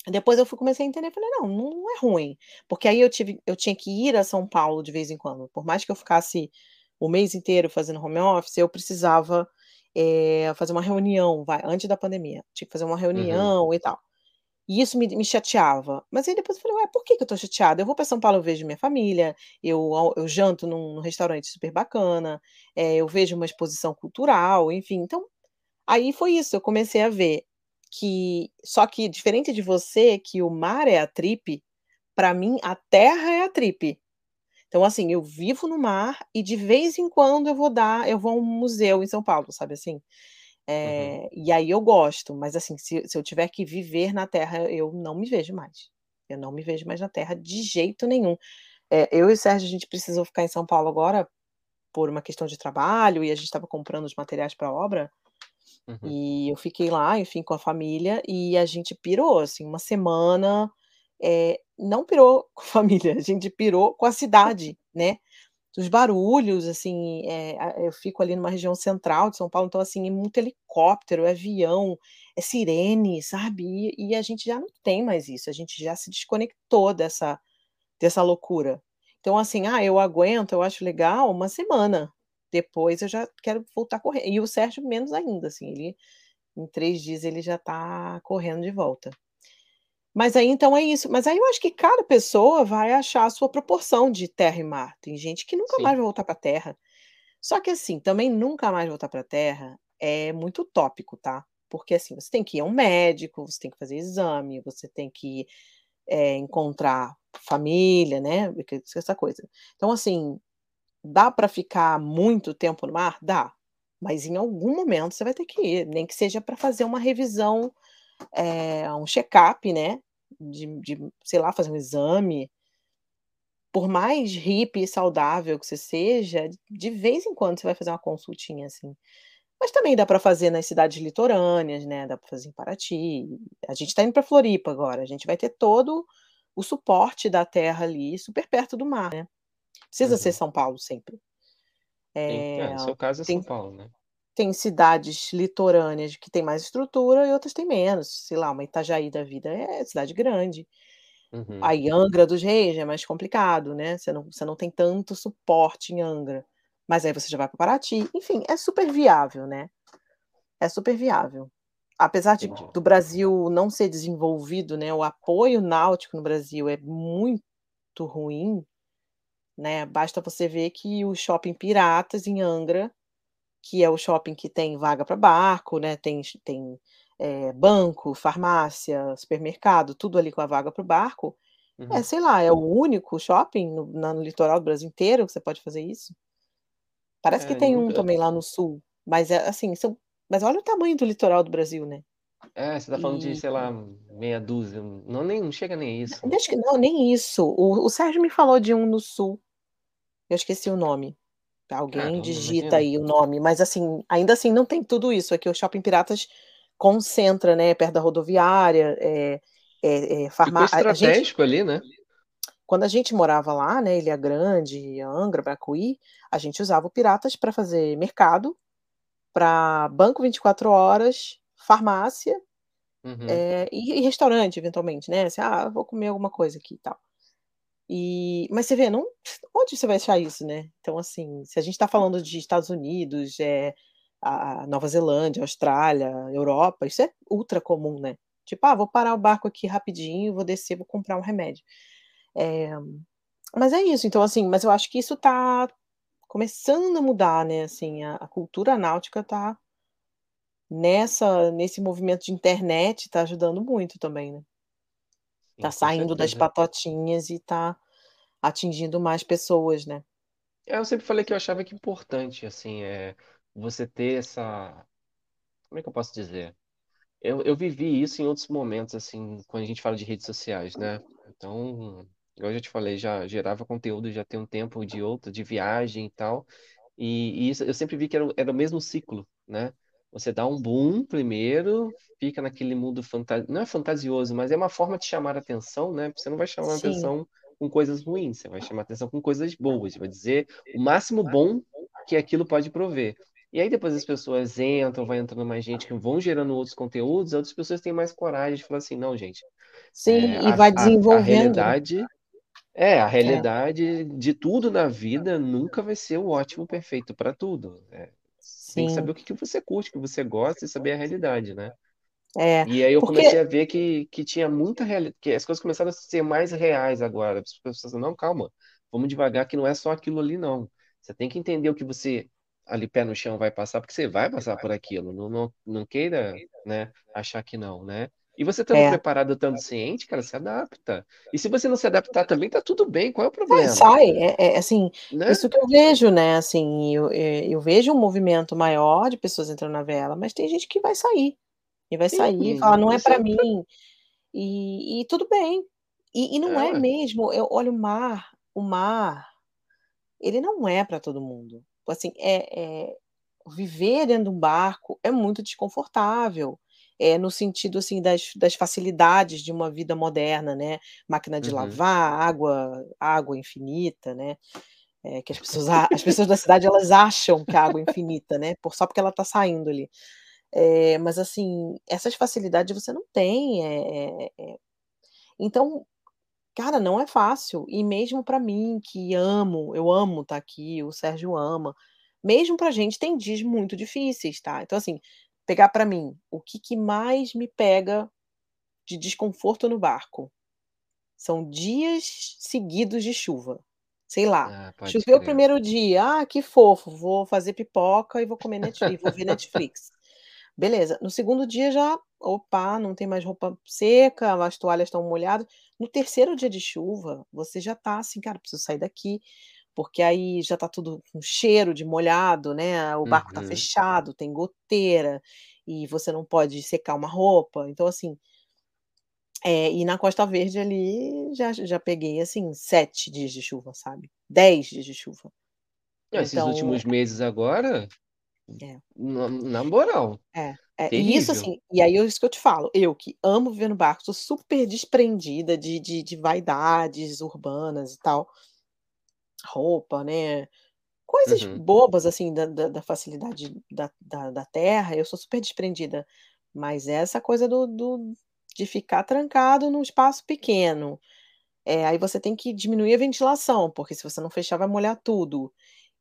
Depois eu fui comecei a entender, falei: "Não, não é ruim", porque aí eu tive eu tinha que ir a São Paulo de vez em quando, por mais que eu ficasse o mês inteiro fazendo home office, eu precisava, eh, fazer uma reunião, vai, antes da pandemia, tinha que fazer uma Uhum. reunião e tal. E isso me me chateava, mas aí depois eu falei: "Ué, por que que eu estou chateada? Eu vou para São Paulo, eu vejo minha família, eu eu janto num num restaurante super bacana, eh, eu vejo uma exposição cultural", enfim, então, aí foi isso, eu comecei a ver que só que diferente de você, que o mar é a trip, para mim a terra é a trip. Então assim, eu vivo no mar e de vez em quando eu vou dar eu vou a um museu em São Paulo, sabe assim? Uhum. Eh, e aí eu gosto, mas assim, se se eu tiver que viver na terra, eu não me vejo mais. Eu não me vejo mais na terra de jeito nenhum. Eh, eu e o Sérgio, a gente precisou ficar em São Paulo agora, por uma questão de trabalho, e a gente estava comprando os materiais para obra, Uhum. e eu fiquei lá, enfim, com a família, e a gente pirou, assim, uma semana, eh, não pirou com a família, a gente pirou com a cidade, né. Os barulhos, assim, a eu fico ali numa região central de São Paulo, então assim, é muito helicóptero, é avião, é sirene, sabe, e e a gente já não tem mais isso, a gente já se desconectou dessa dessa loucura. Então assim, ah, eu aguento, eu acho legal uma semana, depois eu já quero voltar a correr, e o Sérgio menos ainda, assim, ele em 3 dias ele já está correndo de volta. Mas aí então é isso, mas aí eu acho que cada pessoa vai achar a sua proporção de terra e mar, tem gente que nunca mais Sim. vai voltar para terra. Só que assim, também nunca mais voltar para terra é muito utópico, tá, porque assim, você tem que ir a um médico, você tem que fazer exame, você tem que, eh, encontrar família, né, essa coisa. Então assim, dá para ficar muito tempo no mar? Dá, mas em algum momento você vai ter que ir, nem que seja para fazer uma revisão, eh, um check-up, né, de de sei lá, fazer um exame. Por mais hippie e saudável que você seja, de vez em quando você vai fazer uma consultinha, assim. Mas também dá para fazer nas cidades litorâneas, né, dá para fazer em Paraty, a gente está indo para Floripa agora, a gente vai ter todo o suporte da terra ali, super perto do mar, né. Precisa ser Uhum. São Paulo sempre. É, Eh, no seu caso é São tem Paulo, né. Tem cidades litorâneas que têm mais estrutura e outras têm menos, sei lá, uma Itajaí da vida é cidade grande. Uhum. Aí Angra dos Reis é mais complicado, né, você não você não tem tanto suporte em Angra, mas aí você já vai para Paraty, enfim, é super viável, né, é super viável. Apesar de do Brasil não ser desenvolvido, né, o apoio náutico no Brasil é muito ruim, né, basta você ver que o Shopping Piratas em Angra, que é o shopping que tem vaga para barco, né, tem tem, eh, banco, farmácia, supermercado, tudo ali com a vaga para o barco, é, Uhum. sei lá, é o único shopping no no litoral do Brasil inteiro que você pode fazer isso. Parece que É, tem um também lá no sul, mas é assim, são mas olha o tamanho do litoral do Brasil, né. É, você está falando de, E sei lá, meia dúzia, não nem não chega nem a isso, né. acho que não, nem isso, o o Sérgio me falou de um no sul, eu esqueci o nome, alguém digita aí o nome, mas assim, ainda assim não tem tudo isso, aqui o Shopping Piratas concentra, né, perto da rodoviária, eh eh eh, Ficou farmá a a gente estratégico ali, né. quando a gente morava lá, né, Ilha Grande, Angra, Bracuí, a gente usava o Piratas para fazer mercado, para banco 24 horas, farmácia, Uhum. eh, e e restaurante eventualmente, né, assim: "Ah, vou comer alguma coisa aqui e tal". E, mas você vê, não, onde você vai achar isso, né? Então, assim, se a gente está falando de Estados Unidos, é, a Nova Zelândia, Austrália, Europa, isso é ultra comum, né? Tipo, ah, vou parar o barco aqui rapidinho, vou descer, vou comprar um remédio. É, mas é isso, então, assim, mas eu acho que isso está começando a mudar, né? Assim, a, a cultura náutica está nessa, nesse movimento de internet, está ajudando muito também, né? Tá saindo das patotinhas e tá atingindo mais pessoas, né. É, eu sempre falei que eu achava que importante, assim, é você ter essa como é que eu posso dizer? Eu eu vivi isso em outros momentos, assim, quando a gente fala de redes sociais, né. Então, igual eu já te falei, já gerava conteúdo já tem um tempo de outra de viagem e tal, e e isso eu sempre vi que era era o mesmo ciclo, né. Você dá um boom primeiro, fica naquele mundo fanta não é fantasioso, mas é uma forma de chamar atenção, né, você não vai chamar Sim. atenção com coisas ruins, você vai chamar atenção com coisas boas, vai dizer o máximo bom que aquilo pode prover. E aí depois as pessoas entram, vai entrando mais gente que vão gerando outros conteúdos, outras pessoas têm mais coragem de falar assim: "Não, gente, Sim, eh, e a vai a a desenvolvendo, né. realidade" é, a É. realidade de tudo na vida nunca vai ser o ótimo, perfeito para tudo, você tem que saber o que que você curte, o que você gosta e saber a realidade, né. É, E aí eu comecei porque a ver que que tinha muita reali que as coisas começaram a ser mais reais agora, as pessoas: "Não, calma, vamos devagar que não é só aquilo ali não, você tem que entender o que você, ali pé no chão, vai passar, porque você vai passar por aquilo, não não não queira, né, achar que não, né". E você estando É. preparado, estando ciente, cara, se adapta. E se você não se adaptar também está tudo bem, qual é o problema? sai, é é assim, Né? isso que eu vejo, né, assim, eu, eh, eu vejo um movimento maior de pessoas entrando na vela, mas tem gente que vai sair, e vai sair e falar: Sim, "Não é para é pra mim", e e tudo bem. E e não É, é mesmo, eu olha o mar o mar, ele não é para todo mundo. Assim, eh eh, viver dentro de um barco é muito desconfortável, eh, no sentido, assim, das das facilidades de uma vida moderna, né, máquina de Uhum. lavar, água água infinita, né, eh, que as pessoas as pessoas da cidade elas acham que a água é infinita, né, por só porque ela está saindo ali. Eh, mas assim, essas facilidades você não tem, eh, então, cara, não é fácil, e mesmo para mim que amo, eu amo estar aqui, o Sérgio ama, mesmo pra gente tem dias muito difíceis, tá. Então assim, pegar para mim, o que que mais me pega de desconforto no barco, são dias seguidos de chuva. Sei lá, Ah, choveu o. 1º dia, "Ah, que fofo, vou fazer pipoca e vou comer net e vou ver Netflix". Beleza, no 2º dia já, opa, não tem mais roupa seca, as toalhas estão molhadas. No 3º dia de chuva, você já está assim: "Cara, preciso sair daqui", porque aí já está tudo com cheiro de molhado, né, o barco está Uhum. fechado, tem goteira, e você não pode secar uma roupa, então assim eh, e na Costa Verde ali, já já peguei, assim, 7 dias de chuva, sabe, 10 dias de chuva. Esses Então últimos meses agora, É. na na moral, É, é, e isso assim, e aí é isso que eu te falo, eu que amo viver no barco, sou super desprendida de de de vaidades urbanas e tal roupa, né, coisas Uhum. bobas, assim, da da da facilidade da da da terra, eu sou super desprendida, mas essa coisa do do de ficar trancado num espaço pequeno, eh, aí você tem que diminuir a ventilação, porque se você não fechar vai molhar tudo,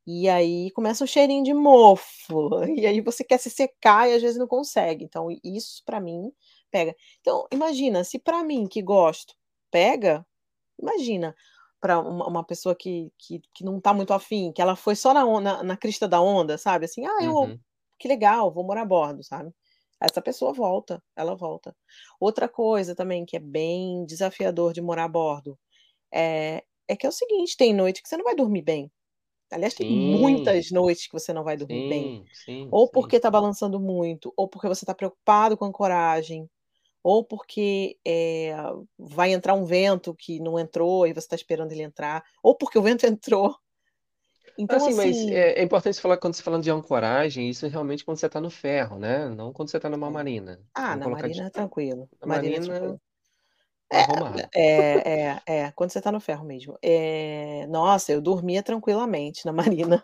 e aí começa um cheirinho de mofo, e aí você quer se secar e às vezes não consegue, então isso para mim pega. Então imagina, se para mim que gosto pega, imagina para uma uma pessoa que que que não está muito afim, que ela foi só na na na crista da onda, sabe, assim: "Ah, eu Uhum. que legal, vou morar a bordo", sabe. Essa pessoa volta, ela volta. Outra coisa também que é bem desafiador de morar a bordo, eh, é que é o seguinte, tem noite que você não vai dormir bem. Aliás, tem Sim. muitas noites que você não vai dormir bem, Sim, sim, ou sim. porque está balançando muito, ou porque você está preocupado com ancoragem, ou porque, eh, vai entrar um vento que não entrou e você está esperando ele entrar, ou porque o vento entrou. Então Assim, mas assim é é importante falar quando você falando de ancoragem, isso é realmente quando você está no ferro, né, não quando você está numa É. marina. Ah, Vamos na colocar de marina é tranquilo, na marina é marina, tranquilo. É, é é é, quando você está no ferro mesmo. Nossa, eu dormia tranquilamente na marina.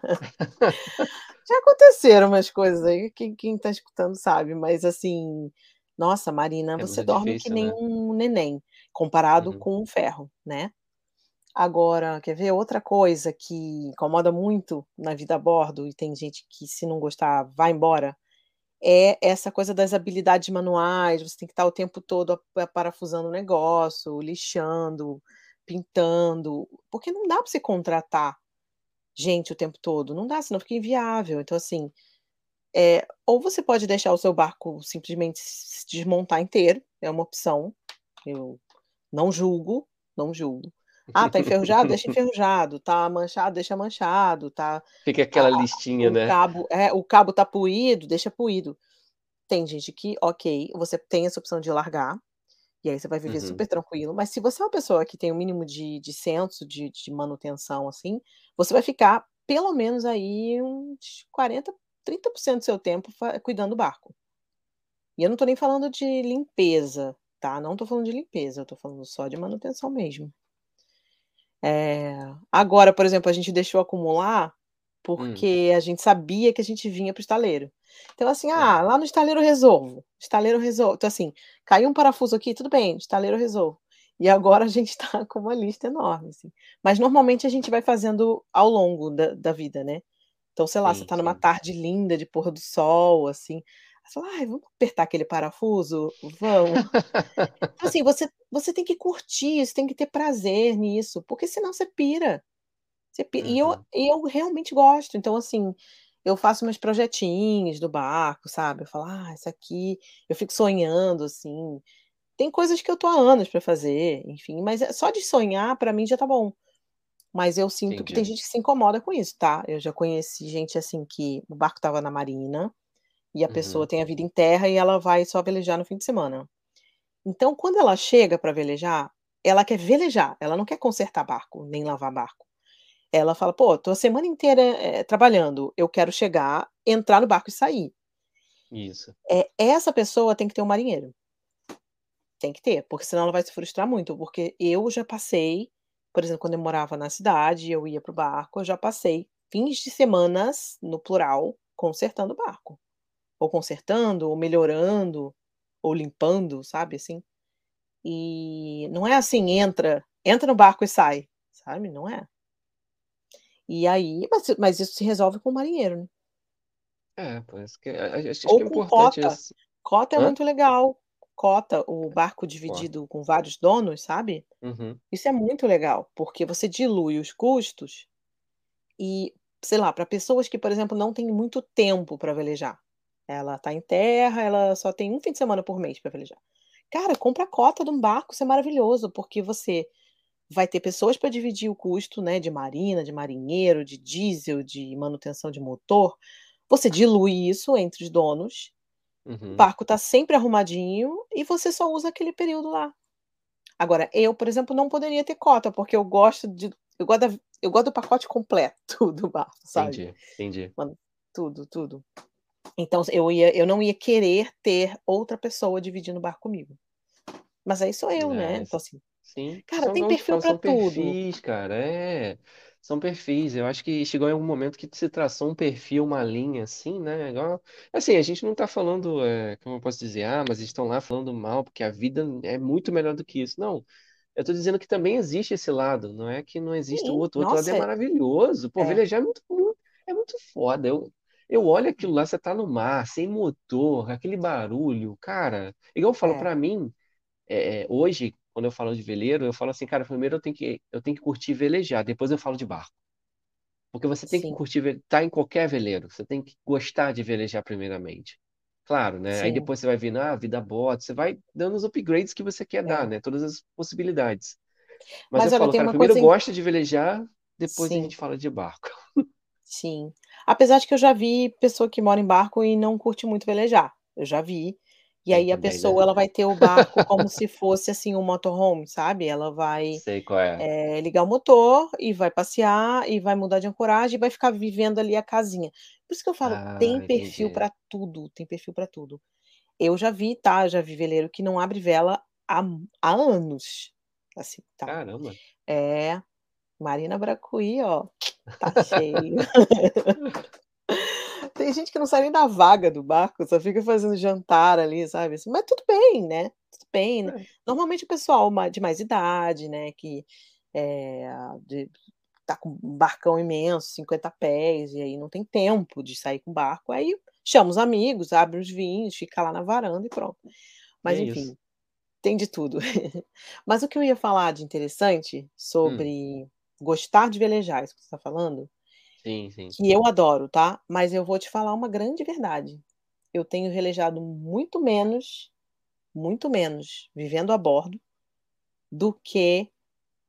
Já aconteceram umas coisas aí, quem está escutando sabe, mas assim, nossa, marina É você dorme que difícil, nem né. um neném, comparado Uhum. com o ferro, né. Agora, quer ver outra coisa que incomoda muito na vida a bordo, e tem gente que se não gostar vai embora, é essa coisa das habilidades manuais, você tem que estar o tempo todo parafusando o negócio, lixando, pintando, porque não dá para você contratar gente o tempo todo, não dá, senão fica inviável. Então assim, eh, ou você pode deixar o seu barco simplesmente se desmontar inteiro, é uma opção, eu não julgo, não julgo. Ah, tá enferrujado? Deixa enferrujado, tá manchado? Deixa manchado, tá Fica aquela listinha, o né. cabo é, o cabo tá puído, deixa puído. Tem gente que, ok, você tem essa opção de largar, e aí você vai viver Uhum. super tranquilo, mas se você é uma pessoa que tem o mínimo de de senso de de manutenção, assim, você vai ficar pelo menos aí uns 40, 30% do seu tempo cuidando do barco. E eu não tô nem falando de limpeza, tá, não tô falando de limpeza, eu tô falando só de manutenção mesmo. Eh, agora, por exemplo, a gente deixou acumular, Hum. porque a gente sabia que a gente vinha para o estaleiro. Então assim: "Ah, lá no estaleiro resolvo, estaleiro resolvo", então assim, caiu um parafuso aqui, tudo bem, estaleiro resolvo. E agora a gente tá com uma lista enorme, assim. Mas normalmente a gente vai fazendo ao longo da da vida, né. Então, sei lá, você Sim, tá numa sim. tarde linda de pôr do sol, assim, você fala: "Ai, vamos apertar aquele parafuso? Vamos". Então assim, você você tem que curtir, você tem que ter prazer nisso, porque senão você pira. Você pi e eu Uhum. e eu realmente gosto, então assim, eu faço meus projetinhos do barco, sabe, eu falo: "Ah, isso aqui", eu fico sonhando, assim. Tem coisas que eu tô há anos pra fazer, enfim, mas é só de sonhar pra mim já tá bom. Mas eu sinto que tem Entendi. gente que se incomoda com isso, tá. Eu já conheci gente, assim, que o barco estava na marina, e a pessoa Uhum. tem a vida em terra e ela vai só velejar no fim de semana. Então quando ela chega pra velejar, ela quer velejar, ela não quer consertar barco, nem lavar barco. Ela fala: "Pô, tô a semana inteira, eh, trabalhando, eu quero chegar, entrar no barco e sair". Isso. Eh, essa pessoa tem que ter um marinheiro. Tem que ter, porque senão ela vai se frustrar muito, porque eu já passei, por exemplo, quando eu morava na cidade e eu ia para o barco, eu já passei fins de semanas, no plural, consertando o barco. Ou consertando, ou melhorando, ou limpando, sabe, assim. E não é assim: "Entra entra no barco e sai", sabe, não é. E aí mas mas isso se resolve com o marinheiro, né. É, parece que a a acho Ou que é com importante cota, esse cota é hã? muito legal. Cota, o barco dividido com vários donos, sabe. Uhum. Isso é muito legal, porque você dilui os custos e, sei lá, pra pessoas que, por exemplo, não têm muito tempo pra velejar, ela tá em terra, ela só tem 1 fim de semana por mês pra velejar. Cara, compra a cota de um barco, isso é maravilhoso, porque você vai ter pessoas pra dividir o custo, né, de marina, de marinheiro, de diesel, de manutenção de motor, você dilui isso entre os donos, o Uhum. barco tá sempre arrumadinho e você só usa aquele período lá. Agora, eu, por exemplo, não poderia ter cota, porque eu gosto de eu gosto da eu gosto do pacote completo do barco, sabe. Entendi, entendi. Mano, tudo, tudo. Então eu ia eu não ia querer ter outra pessoa dividindo o barco comigo. Mas aí sou eu, né, É, então assim sim, cara, tem perfil são tudo. perfis, cara, é, são perfis. Eu acho que chegou em algum momento que se traçou um perfil, uma linha, assim, né, igual assim, a gente não tá falando, eh, como eu posso dizer: "Ah, mas eles estão lá falando mal, porque a vida é muito melhor do que isso", não, eu tô dizendo que também existe esse lado, não é que não existe o Sim, outro, o outro lado é nossa, é maravilhoso. Pô, é. velejar é muito muito é muito foda, eu eu olho aquilo lá, você tá no mar, sem motor, aquele barulho, cara, igual eu falo, É. pra mim, eh, hoje, quando eu falo de veleiro, eu falo assim: "Cara, primeiro eu tenho que eu tenho que curtir velejar, depois eu falo de barco". Porque você tem que Sim. curtir ve estar em qualquer veleiro, você tem que gostar de velejar primeiramente. Claro, né, aí Sim. depois você vai vendo, ah, vida a bordo, você vai dando os upgrades que você quer dar, É. né, todas as possibilidades. Mas eu Mas olha, falo: "Cara, primeiro im gosta de velejar, depois a Sim. gente fala de barco". Sim. Apesar de que eu já vi pessoa que mora em barco e não curte muito velejar, eu já vi. E aí a né. pessoa ela vai ter o barco como se fosse, assim, um motorhome, sabe, ela vai, Sei qual é. eh, ligar o motor e vai passear e vai mudar de ancoragem e vai ficar vivendo ali a casinha. Por isso que eu falo, Ah, tem perfil entendi. pra tudo, tem perfil pra tudo. Eu já vi, tá, já vi veleiro que não abre vela há há anos, assim, tá. Caramba. É, Marina Bracuí, ó, tá cheio. Tem gente que não sai nem da vaga do barco, só fica fazendo jantar ali, sabe, assim, mas tudo bem, né, tudo bem. É. Normalmente o pessoal de mais idade, né, que, eh, de tá com um barcão imenso, 50 pés, e aí não tem tempo de sair com o barco, aí chama os amigos, abre os vinhos, fica lá na varanda e pronto. E Mas é isso. enfim, tem de tudo. Mas o que eu ia falar de interessante Hum. sobre gostar de velejar, isso que você tá falando, Sim, sim. que eu adoro, tá, mas eu vou te falar uma grande verdade, eu tenho velejado muito menos, muito menos, vivendo a bordo, do que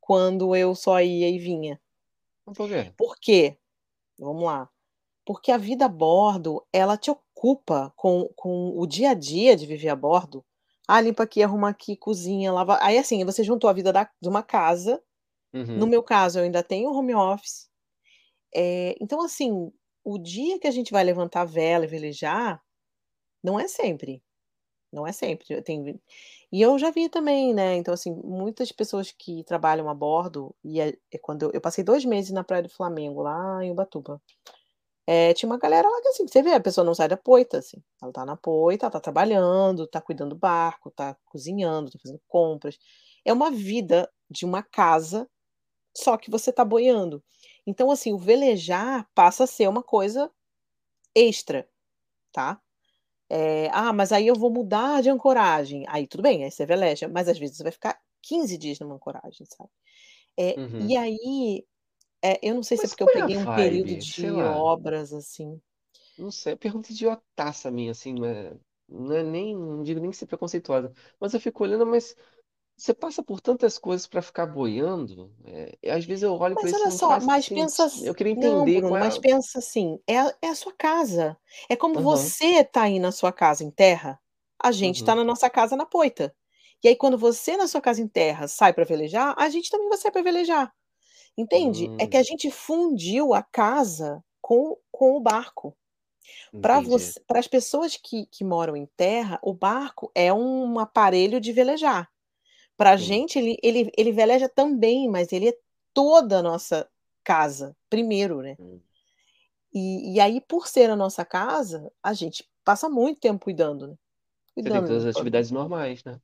quando eu só ia e vinha. Por quê? Por quê? Vamos lá, porque a vida a bordo, ela te ocupa com com o dia a dia de viver a bordo. Ah, limpa aqui, arruma aqui, cozinha, lava aí, assim, você juntou a vida da de uma casa, no Uhum. meu caso eu ainda tenho home office, eh, então assim, o dia que a gente vai levantar a vela e velejar, não é sempre, não é sempre, tem e eu já vi também, né, então assim, muitas pessoas que trabalham a bordo, e é é quando eu passei 2 meses na praia do Flamengo, lá em Ubatuba. Eh, tinha uma galera lá que assim, você vê, a pessoa não sai da poita, assim, ela tá na poita, ela tá trabalhando, tá cuidando do barco, tá cozinhando, tá fazendo compras. É uma vida de uma casa, só que você tá boiando. Então assim, o velejar passa a ser uma coisa extra, tá. Eh, "Ah, mas aí eu vou mudar de ancoragem", aí tudo bem, aí você veleja, mas às vezes você vai ficar 15 dias numa ancoragem, sabe. E Uhum. aí, eh, eu não sei se é porque eu é peguei um período vibe? De obras, assim. Não sei, pergunta idiotaça minha, assim, não é não é nem não digo nem ser preconceituosa, mas eu fico olhando, mas você passa por tantas coisas pra ficar boiando, e às vezes eu olho pra Mas isso e olha não só, faz mas pensa senti ass eu queria não entender Bruno, qual mas é a pensa assim, é a é a sua casa, é como Aham. você tá aí na sua casa em terra, a gente tá Uhum. na nossa casa na poita. E aí quando você na sua casa em terra sai pra velejar, a gente também vai sair pra velejar, entende? É que a Hum. gente fundiu a casa com com o barco. Entendi. para as pessoas que que moram em terra, o barco é um aparelho de velejar. Pra Sim. gente ele ele ele veleja também, mas ele é toda a nossa casa, primeiro, né. Hum. E e aí por ser a nossa casa, a gente passa muito tempo cuidando, né, Você tem cuidando, todas as atividades normais, né.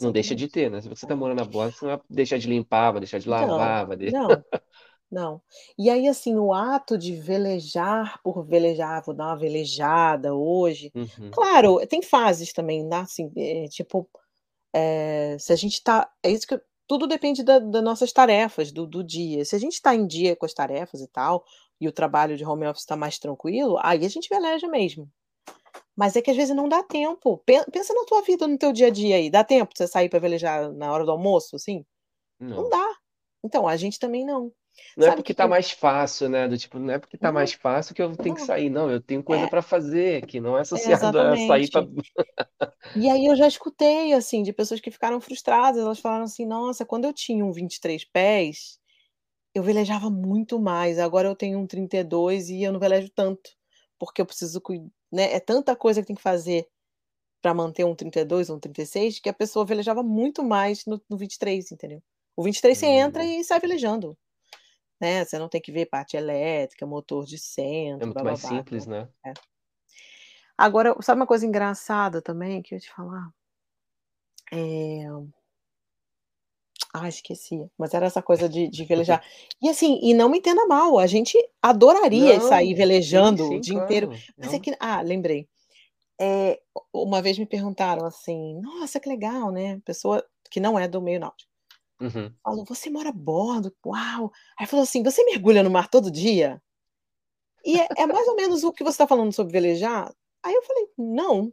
Não deixa de Exatamente. ter, né, se você tá É. morando a bordo, você não vai deixar de limpar, vai deixar de Não, lavar, vai de não, não. E aí, assim, o ato de velejar por velejar, "vou dar uma velejada hoje", Uhum. claro, tem fases também, né, assim, eh, tipo, eh, se a gente tá é isso que eu tudo depende da da nossas tarefas do do dia, se a gente tá em dia com as tarefas e tal, e o trabalho de home office tá mais tranquilo, aí a gente veleja mesmo. Mas é que às vezes não dá tempo, pen pensa na tua vida, no teu dia a dia aí, dá tempo de você sair pra velejar na hora do almoço, assim? Não Não. dá. Então, a gente também não. Não é Sabe o porque que que tá mais fácil, né, do tipo, não é porque tá mais Não, fácil que eu tenho que sair, não, eu tenho coisa É. pra fazer, que não é associado a sair pra. E aí eu já escutei, assim, de pessoas que ficaram frustradas, elas falaram assim: "Nossa, quando eu tinha um 23 pés, eu velejava muito mais, agora eu tenho um 32 e eu não velejo tanto, porque eu preciso cui" né, é tanta coisa que tem que fazer pra manter um 32 ou um 36, que a pessoa velejava muito mais no no 23, entendeu. O 23 você entra Hum. e sai velejando, né, você não tem que ver parte elétrica, motor de É centro, muito mais blá-blá-blá, simples, então né. é. Agora, sabe uma coisa engraçada também que eu ia te falar? Eh Ah, esqueci, mas era essa coisa de de velejar. E assim, e não me entenda mal, a gente adoraria sair Não, sim, velejando o sim, dia inteiro, claro, mas é que ah, lembrei. U uma vez me perguntaram assim: "Nossa, que legal, né", pessoa que não é do meio náutico. Uhum. Falou: "Você mora a bordo, uau". Aí falou assim: "Você mergulha no mar todo dia?". E é é mais ou menos o que você tá falando sobre velejar? Aí eu falei: "Não".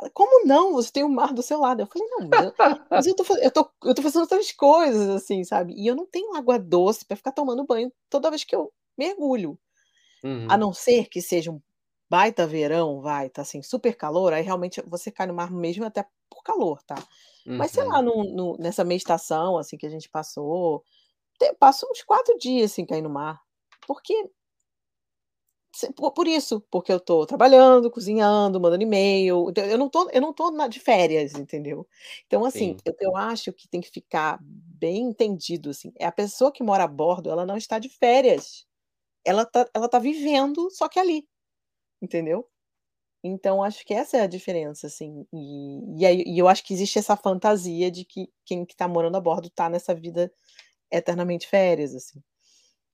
Ela: "Como não? Você tem o mar do seu lado". Eu falei: "Não, mas eu mas eu tô eu tô eu tô fazendo outras coisas, assim, sabe, e eu não tenho água doce pra ficar tomando banho toda vez que eu mergulho. A Uhum. não ser que seja um baita verão, vai, tá assim, super calor, aí realmente você cai no mar mesmo até por calor, tá. Mas sei lá, Uhum. no no nessa meia estação, assim, que a gente passou, te passo uns 4 dias sem cair no mar, porque se po por isso, porque eu tô trabalhando, cozinhando, mandando e-mail, então eu não tô eu não tô na de férias, entendeu. Então assim, Sim. eu eu acho que tem que ficar bem entendido, assim, é a pessoa que mora a bordo, ela não está de férias, ela tá ela tá vivendo, só que ali, entendeu. Então acho que essa é a diferença, assim, e e aí e eu acho que existe essa fantasia de que quem que tá morando a bordo tá nessa vida eternamente férias, assim.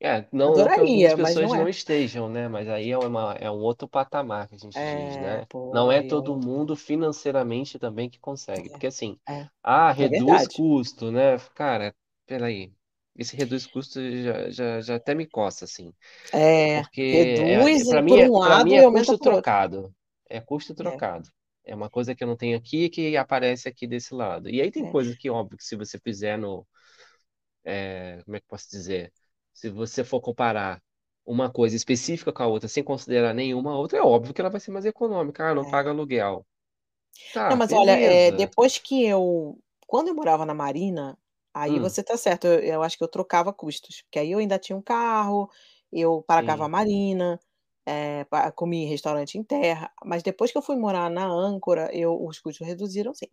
É, não, não que algumas Adoraria, mas pessoas não não é. estejam, né? Mas aí é uma, é um outro patamar que a gente diz, É, né? pô, Não é todo mundo financeiramente também que consegue. Porque assim, é, é, ah, é reduz verdade. custo, né? Cara, peraí. Esse reduz custo já, já, já até me coça, assim. É, Porque é, reduz para e mim, por é, um para mim lado é e aumenta custo trocado. É custo É, trocado. É uma coisa que eu não tenho aqui que aparece aqui desse lado. E aí tem é. coisas que, óbvio, que se você fizer no, é, como é que eu posso dizer? Se você for comparar uma coisa específica com a outra sem considerar nenhuma outra, é óbvio que ela vai ser mais econômica. Ah, não paga É. aluguel. Não, Tá, mas olha, eh, beleza. depois que eu quando eu morava na Marina, aí Hum, você tá certo, eu eu acho que eu trocava custos, porque aí eu ainda tinha um carro, eu pagava a sim. marina, pa comia em restaurante em terra, mas depois que eu fui morar na âncora, eu os custos reduziram sim,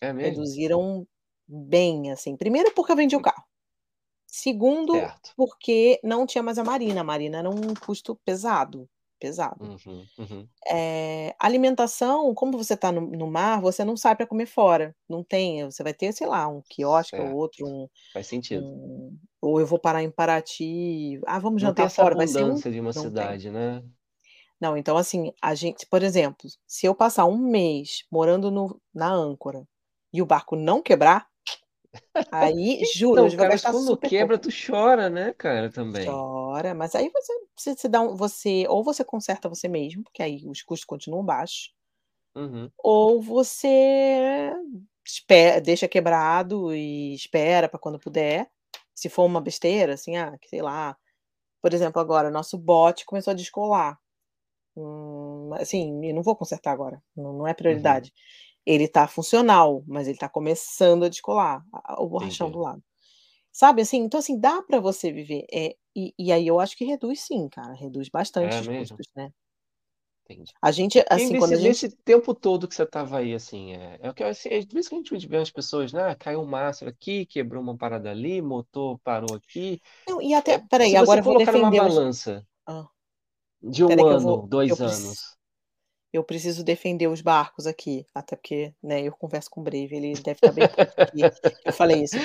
É mesmo? reduziram bem, assim. Primeiro porque eu vendi o carro, segundo Certo. porque não tinha mais a marina, a marina era um custo pesado, pesado. Uhum, uhum. Eh, alimentação, como você está no no mar, você não sai para comer fora, não tem você vai ter, sei lá, um quiosque ou Certo. outro, um Faz sentido. um ou eu vou parar em Paraty, "Ah, vamos Não tem jantar fora", vai ser um de uma não tem. cidade, né? Não, então assim, a gente por exemplo, se eu passar um mês morando no na âncora e o barco não quebrar, aí juro, Então, vai gastar quando quebra, pouco. tu chora, né, cara, também. Chora, mas aí você você se dá um você ou você conserta você mesmo, porque aí os custos continuam baixos, Uhum, Ou você espe deixa quebrado e espera para quando puder. Se for uma besteira, assim, ah, que sei lá, por exemplo, agora nosso bote começou a descolar. Hum, assim, e não vou consertar agora, não não é uhum, prioridade. Ele tá funcional, mas ele tá começando a descolar, a o borrachão do entendi. lado. Sabe, assim, então assim, dá para você viver, eh, e e aí eu acho que reduz sim, cara, reduz É bastante os mesmo? custos, né. Entendi. A gente, E assim, quando nesse a gente nesse tempo todo que você estava aí, assim, é é o que assim, é isso que a gente vê as pessoas, né, "Ah, caiu um mastro aqui, quebrou uma parada ali, motor parou aqui". não, e até É, espera aí, se você agora eu vou colocar defender os balança hã. de um eu vou ano, eu 2 preci anos eu preciso defender os barcos aqui, até porque, né, eu converso com o Brave, ele deve estar bem puto que que eu falei isso.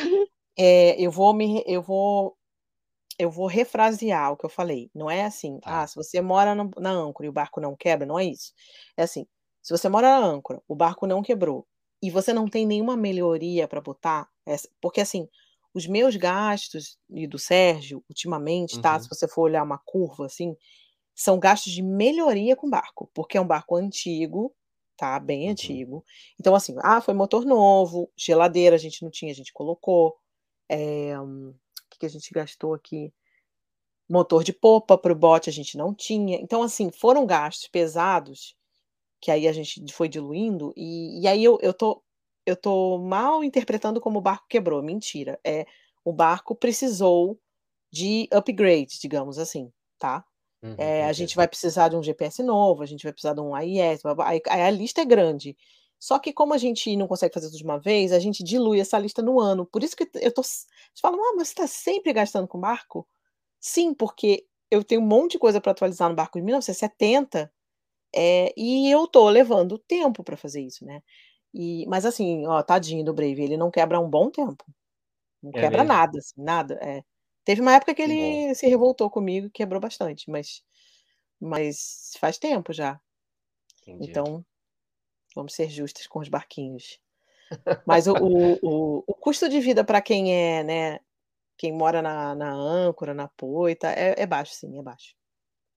Eh, eu vou me eu vou eu vou refrasear o que eu falei, não é assim: "Ah, Tá. se você mora no na âncora e o barco não quebra", não é isso. É assim, se você mora na âncora, o barco não quebrou, e você não tem nenhuma melhoria para botar, porque assim, os meus gastos e do Sérgio, ultimamente, tá, se Uhum, você for olhar uma curva, assim, são gastos de melhoria com o barco, porque é um barco antigo, tá, bem uhum, antigo. Então, assim, ah, foi motor novo, geladeira a gente não tinha, a gente colocou. Eh, o que que a gente gastou aqui? Motor de popa para o bote a gente não tinha. Então, assim, foram gastos pesados, que aí a gente foi diluindo, e e aí eu eu tô eu tô mal interpretando como o barco quebrou, mentira, É o barco precisou de upgrade, digamos assim, tá. Uhum, Eh, a gente vai precisar de um GPS novo, a gente vai precisar de um AIS, aí a lista é grande. Só que como a gente não consegue fazer tudo de uma vez, a gente dilui essa lista no ano, por isso que eu tô s você fala: "Ah, mas você tá sempre gastando com barco?" Sim, porque eu tenho um monte de coisa para atualizar no barco de 1970, eh, e eu tô levando tempo para fazer isso, né. E mas assim, ó, tadinho do Brave, ele não quebra um bom tempo, não É quebra mesmo? nada, assim, nada, é. Teve uma época que Que bom. ele se revoltou comigo e quebrou bastante, mas mas faz tempo já, Entendi. então vamos ser justos com os barquinhos. Mas o o o o custo de vida para quem é, né, quem mora na na âncora, na poita, é é baixo sim, é baixo.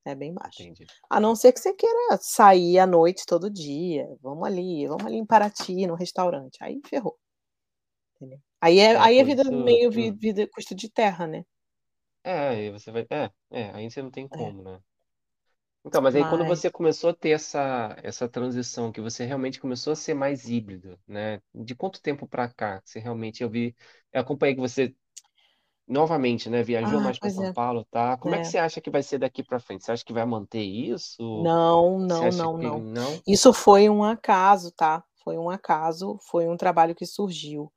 É bem baixo. Entendi. A não ser que você queira sair à noite todo dia, vamos ali, vamos ali em Paraty, no restaurante, aí ferrou, entendeu. Aí é É, aí é vida meio vi hum. vida custo de terra, né. É, aí você vai é, é, aí você não tem É, como, né. Então, mas aí quando mas você começou a ter essa essa transição, que você realmente começou a ser mais híbrido, né, de quanto tempo pra cá que você realmente eu vi eu acompanhei que você novamente, né, viajou ah, mais pra pois São é, Paulo, tá. Como é que é. você acha que vai ser daqui pra frente? Você acha que vai manter isso? Não, Você não, acha não, que não. não? Isso foi um acaso, tá, foi um acaso, foi um trabalho que surgiu.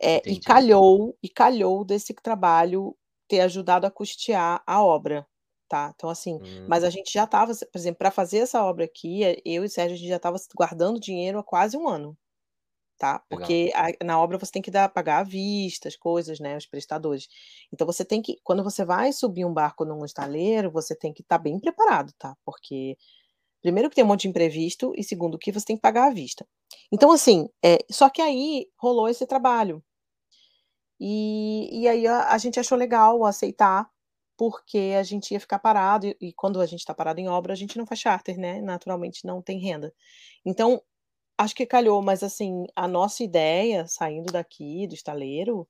É, e Entendi. calhou e calhou desse trabalho ter ajudado a custear a obra, tá. Então assim, mas Hum, a gente já estava por exemplo, para fazer essa obra aqui, eh, eu e Sérgio, a gente já estava guardando dinheiro há quase um ano, tá? Porque a na obra você tem que dar pagar à vista as coisas, né, os prestadores. Então você tem que quando você vai subir um barco num estaleiro, você tem que estar bem preparado, tá? Porque primeiro que tem um monte de imprevisto e segundo que você tem que pagar à vista. Então assim, eh, só que aí rolou esse trabalho. E e aí a a gente achou legal aceitar, porque a gente ia ficar parado e e quando a gente tá parado em obra, a gente não faz charter, né, naturalmente não tem renda. Então, acho que calhou, mas assim, a nossa ideia, saindo daqui do estaleiro,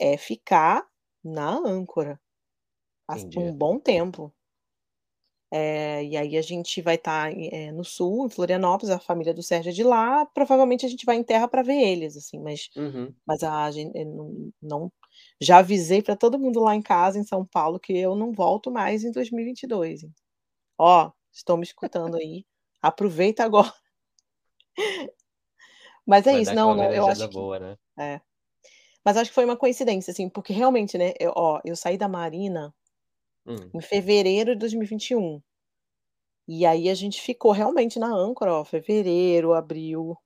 é ficar na âncora, as por um Entendi. bom tempo. Eh, e aí a gente vai estar em eh, no sul, em Florianópolis, a família do Sérgio é de lá, provavelmente a gente vai em terra pra ver eles, assim, mas Uhum. mas a gen eh, não não já avisei pra todo mundo lá em casa, em São Paulo, que eu não volto mais em 2022, hein. Ó, estão me escutando aí, aproveita agora. Mas é Vai isso, não não, eu acho que boa, né. é. Mas acho que foi uma coincidência, assim, porque realmente, né, eu ó, eu saí da marina Hum. em fevereiro de 2021. E aí a gente ficou realmente na âncora, ó, fevereiro, abril,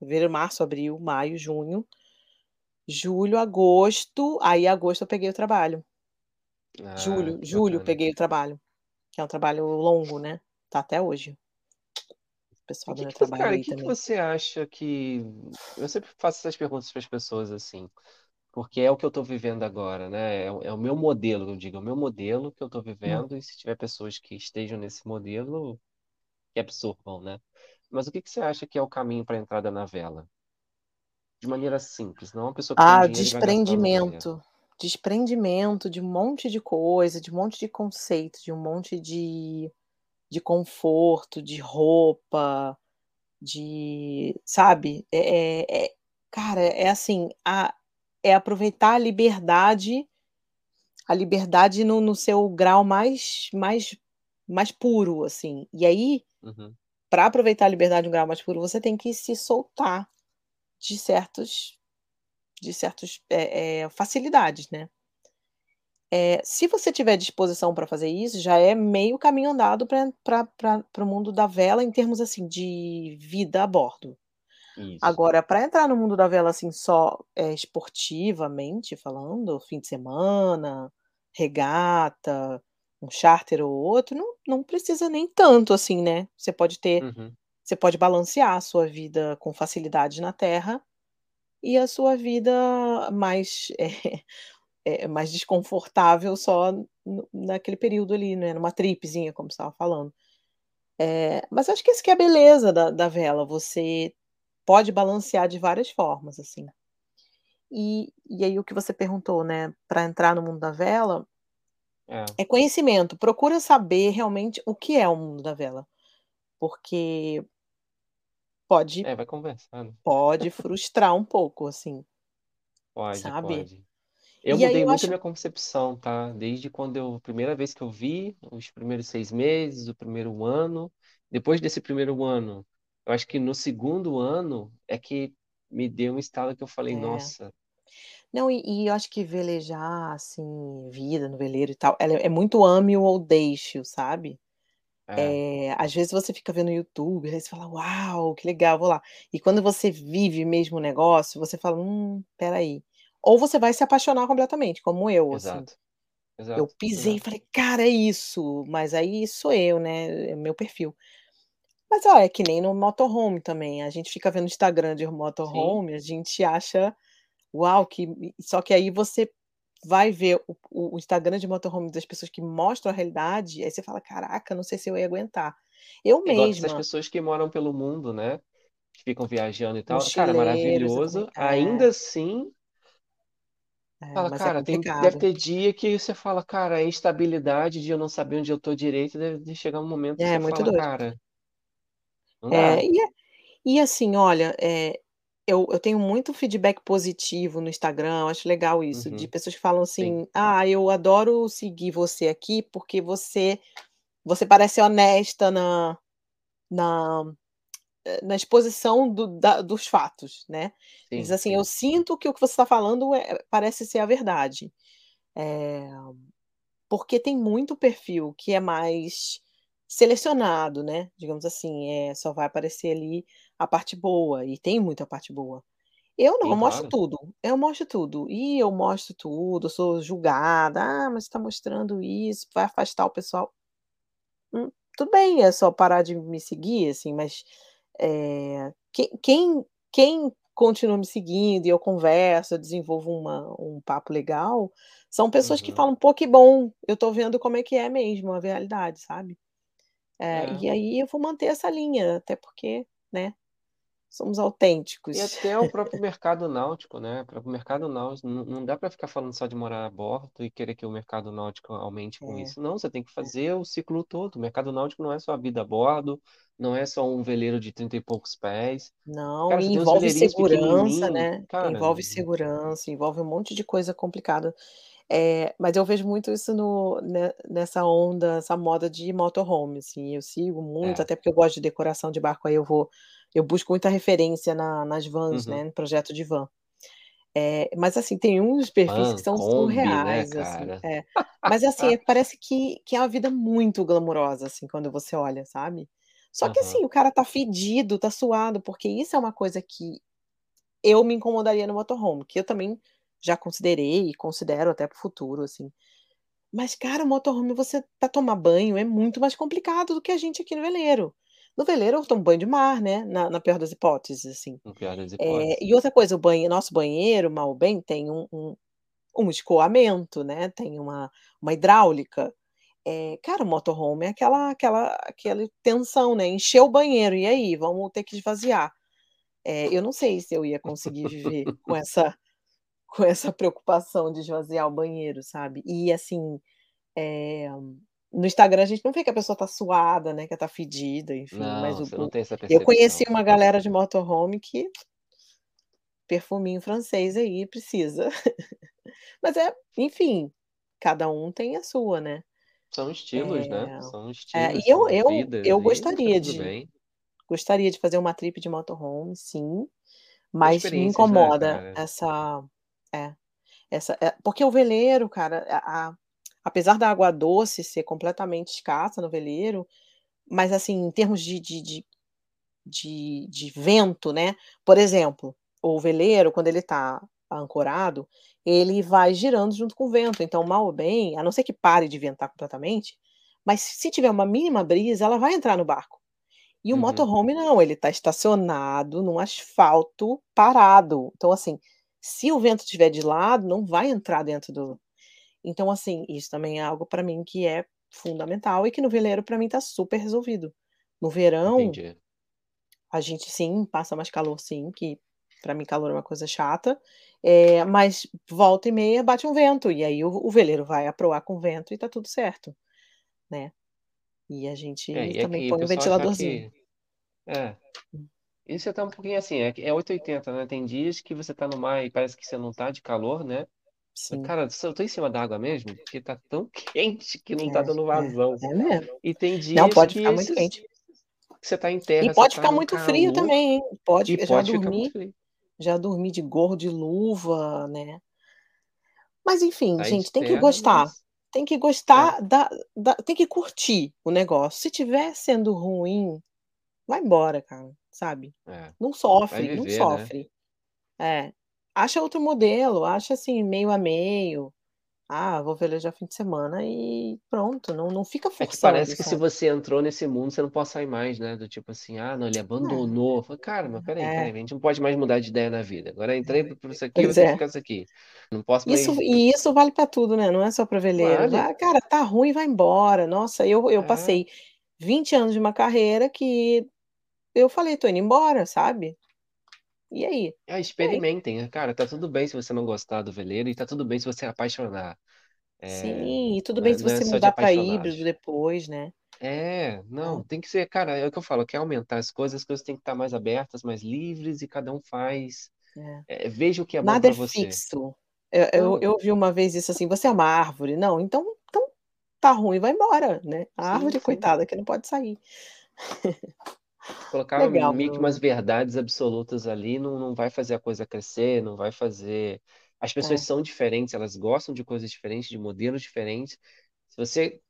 fevereiro, março, abril, maio, junho, julho, agosto, aí agosto eu peguei o trabalho. Ah, Julho que julho bacana. peguei o trabalho, que é um trabalho longo, né, tá até hoje. O E pessoal do que meu que trabalho cara, e aí que que também. você acha que eu sempre faço essas perguntas para as pessoas, assim, porque é o que eu tô vivendo agora, né, é o é o meu modelo, eu digo, é o meu modelo que eu tô Hum. vivendo e se tiver pessoas que estejam nesse modelo, que absorvam, né. Mas o que que você acha que é o caminho pra entrada na vela? De maneira simples, não uma pessoa que tem Ah, dinheiro e vai gastando dinheiro. desprendimento, desprendimento de um monte de coisa, de um monte de conceito, de um monte de de conforto, de roupa, de sabe, é é é cara, é assim, a é aproveitar a liberdade a liberdade no no seu grau mais mais mais puro, assim. E aí, Uhum. pra aproveitar a liberdade no grau mais puro, você tem que se soltar de certos de certos, eh eh, facilidades, né. Eh, se você tiver disposição pra fazer isso, já é meio caminho andado para o mundo da vela em termos, assim, de vida a bordo. Isso. Agora pra entrar no mundo da vela, assim, só, eh, esportivamente falando, fim de semana, regata, um charter ou outro, não não precisa nem tanto assim, né. Você pode ter Uhum. você pode balancear a sua vida com facilidade na terra e a sua vida mais, eh, mais desconfortável só no naquele período ali, né, numa tripzinha, como você estava falando. Eh, mas acho que esse que é a beleza da da vela, você pode balancear de várias formas, assim. E e aí o que você perguntou, né, pra entrar no mundo da vela É. é conhecimento, procura saber realmente o que é o mundo da vela, porque pode É, vai conversando. pode frustrar um pouco, assim. Pode, Sabe. pode. Eu E mudei eu muito a acho minha concepção, tá, desde quando eu primeira vez que eu vi, os primeiros 6 meses, o primeiro ano, depois desse primeiro ano, eu acho que no segundo ano é que me deu um estalo que eu falei: É. "Nossa" Não, e e eu acho que velejar, assim, vida no veleiro e tal, ela é muito ame-o ou deixe-o, sabe. É. Eh, às vezes você fica vendo YouTube, aí você fala: "Uau, que legal, vou lá". E quando você vive mesmo o negócio, você fala: "Hum, espera aí". Ou você vai se apaixonar completamente, como eu, assim. Exato. Eu Exato, pisei e exato. falei: "Cara, é isso", mas aí sou eu, né, é meu perfil. Mas ó, é que nem no motorhome também, a gente fica vendo Instagram de Sim. motorhome, a gente acha: "Uau, que" só que aí você vai ver o o Instagram de motorhome das pessoas que mostram a realidade, aí você fala: "Caraca, não sei se eu ia aguentar". Eu É essas mesma pessoas que moram pelo mundo, né, que ficam viajando e tal. Cara, eu também maravilhoso, é. ainda assim É, fala: é "Cara, tem deve ter dia que você fala: 'Cara, a instabilidade de eu não saber onde eu tô direito deve de chegar um momento que É, você muito fala: doido. "Cara' É, dá". e a e assim, olha, eh, eu eu tenho muito feedback positivo no Instagram, eu acho legal isso, de Uhum. pessoas que falam Sim. assim: "Ah, eu adoro seguir você aqui, porque você você parece honesta na na eh, na exposição do da dos fatos", né. Diz Sim, assim: "Eu sim. sinto que o que você tá falando, eh, parece ser a verdade". Eh, porque tem muito perfil que é mais selecionado, né, digamos assim, eh, só vai aparecer ali a parte boa, e tem muita parte boa. Eu não, eu mostro tudo, eu mostro tudo. E eu mostro tudo, eu sou julgada: "Ah, mas você tá mostrando isso, vai afastar o pessoal". Hum, tudo bem, é só parar de me seguir, assim, mas, eh, quem quem quem continua me seguindo e eu converso, eu desenvolvo uma um papo legal, são pessoas que Uhum. falam: "Pô, que bom, eu tô vendo como é que é mesmo a realidade", sabe. Eh, É. e aí eu vou manter essa linha, até porque, né, somos E autênticos. até o próprio mercado náutico, né, o próprio mercado náutico não dá para ficar falando só de morar a bordo e querer que o mercado náutico aumente com É, isso. Não, você tem que é. fazer o ciclo todo. O mercado náutico não é só a vida a bordo, não é só um veleiro de 30 e poucos pés. Não, Cara, e envolve segurança, né, cara envolve segurança, envolve um monte de coisa complicada. Eh, mas eu vejo muito isso no ne nessa onda, essa moda de motorhome, assim, eu sigo muito, é. até porque eu gosto de decoração de barco, aí eu vou eu busco muita referência na nas vans, Uhum. né, no projeto de van. Eh, mas assim, tem uns perfis que Van, são Kombi, né, surreais, assim cara. é. Mas assim, é parece que que é uma vida muito glamurosa, assim, quando você olha, sabe. Só que Aham. assim, o cara tá fedido, tá suado, porque isso é uma coisa que eu me incomodaria no motorhome, que eu também já considerei e considero até para o futuro, assim. Mas, cara, o motorhome você pra tomar banho é muito mais complicado do que a gente aqui no veleiro. No veleiro eu tomo banho de mar, né, na na pior das hipóteses, assim. Pior das Eh, hipóteses. e outra coisa, o banhe nosso banheiro, mal ou bem, tem um um um escoamento, né, tem uma uma hidráulica. Eh, cara, o motorhome é aquela aquela aquele tensão, né, encheu o banheiro, e aí, vamos ter que esvaziar. Eh, eu não sei se eu ia conseguir viver com essa com essa preocupação de esvaziar o banheiro, sabe. E assim, eh, no Instagram a gente não vê que a pessoa tá suada, né, que tá fedida, enfim, mas Não, o você não o tem essa eu conheci uma galera de motorhome que perfuminho francês aí precisa. Mas é, enfim, cada um tem a sua, né. São estilos, né, Eh, são é, e estilos, eu eu vidas eu gostaria de bem. gostaria de fazer uma trip de motorhome, sim, mas me né, incomoda cara. essa é, essa é porque o veleiro, cara, a a apesar da água doce ser completamente escassa no veleiro, mas assim, em termos de de de de de vento, né, por exemplo, o veleiro quando ele tá ancorado, ele vai girando junto com o vento, então mal ou bem, a não ser que pare de ventar completamente, mas se tiver uma mínima brisa, ela vai entrar no barco. E o Uhum. motorhome não, ele tá estacionado num asfalto parado, então assim, se o vento estiver de lado, não vai entrar dentro do então assim, isso também é algo pra mim que é fundamental e que no veleiro pra mim tá super resolvido. No verão Entendi. a gente sim, passa mais calor sim, que pra mim calor é uma coisa chata, eh, mas volta e meia bate um vento, e aí o o veleiro vai aproar com o vento e tá tudo certo, né. E a É, gente e também aqui o põe um ventiladorzinho. que é, Hum, isso tá um pouquinho assim, é que é 8 80, né, tem dias que você tá no mar e parece que você não tá de calor, né, mas sim, cara, se eu tô em cima d'água mesmo, porque tá tão quente que não tá dando é, é, vazão. é mesmo. E tem Não, dias pode que ficar muito esses quente. que você tá em E terra, você pode tá ficar num muito frio calor também, hein, pode e eu já pode ficar muito dormi frio. já dormi de gorro, de luva, né. Mas enfim, de gente, tem que terra, gostar, mas tem que é, gostar da da tem que curtir o negócio, se tiver sendo ruim, vai embora cara, sabe. é, Não sofre, não viver, né. sofre. É, acha outro modelo, acha assim meio a meio, ah, vou velejar fim de semana e pronto, não não fica É que parece que se você entrou nesse mundo, você não pode sair mais, né, do tipo assim: "Ah, não, ele É, abandonou". Fala: "Cara, mas espera aí, espera é, aí, a gente não pode mais mudar de ideia na vida. Agora entrei para isso aqui, eu vou pois que é. ficar isso aqui. Não posso Isso mais" e isso vale pra tudo, né, não é só pra veleiro. vale. Vai cara, tá ruim, vai embora. Nossa, eu eu É. passei 20 anos de uma carreira que eu falei: "Tô indo embora", sabe. E aí? É, E aí? experimentem, né, cara, tá tudo bem se você não gostar do veleiro e tá tudo bem se você apaixonar. Eh, Sim, e tudo bem é se é você mudar pra híbrido depois, né. É, não, É, tem que ser cara, é o que eu falo, quer aumentar as coisas, as coisas têm que estar mais abertas, mais livres e cada um faz, é. eh, veja o que é bom Nada é pra você. fixo. Eu eu eu ouvi uma vez isso assim: "Você é uma árvore". Não, então então tá ruim, vai embora, né. A sim, árvore sim. coitada que não pode sair. Colocar Legal, meio que umas verdades absolutas ali não não vai fazer a coisa crescer, não vai fazer as pessoas É, são diferentes, elas gostam de coisas diferentes, de modelos diferentes. Se você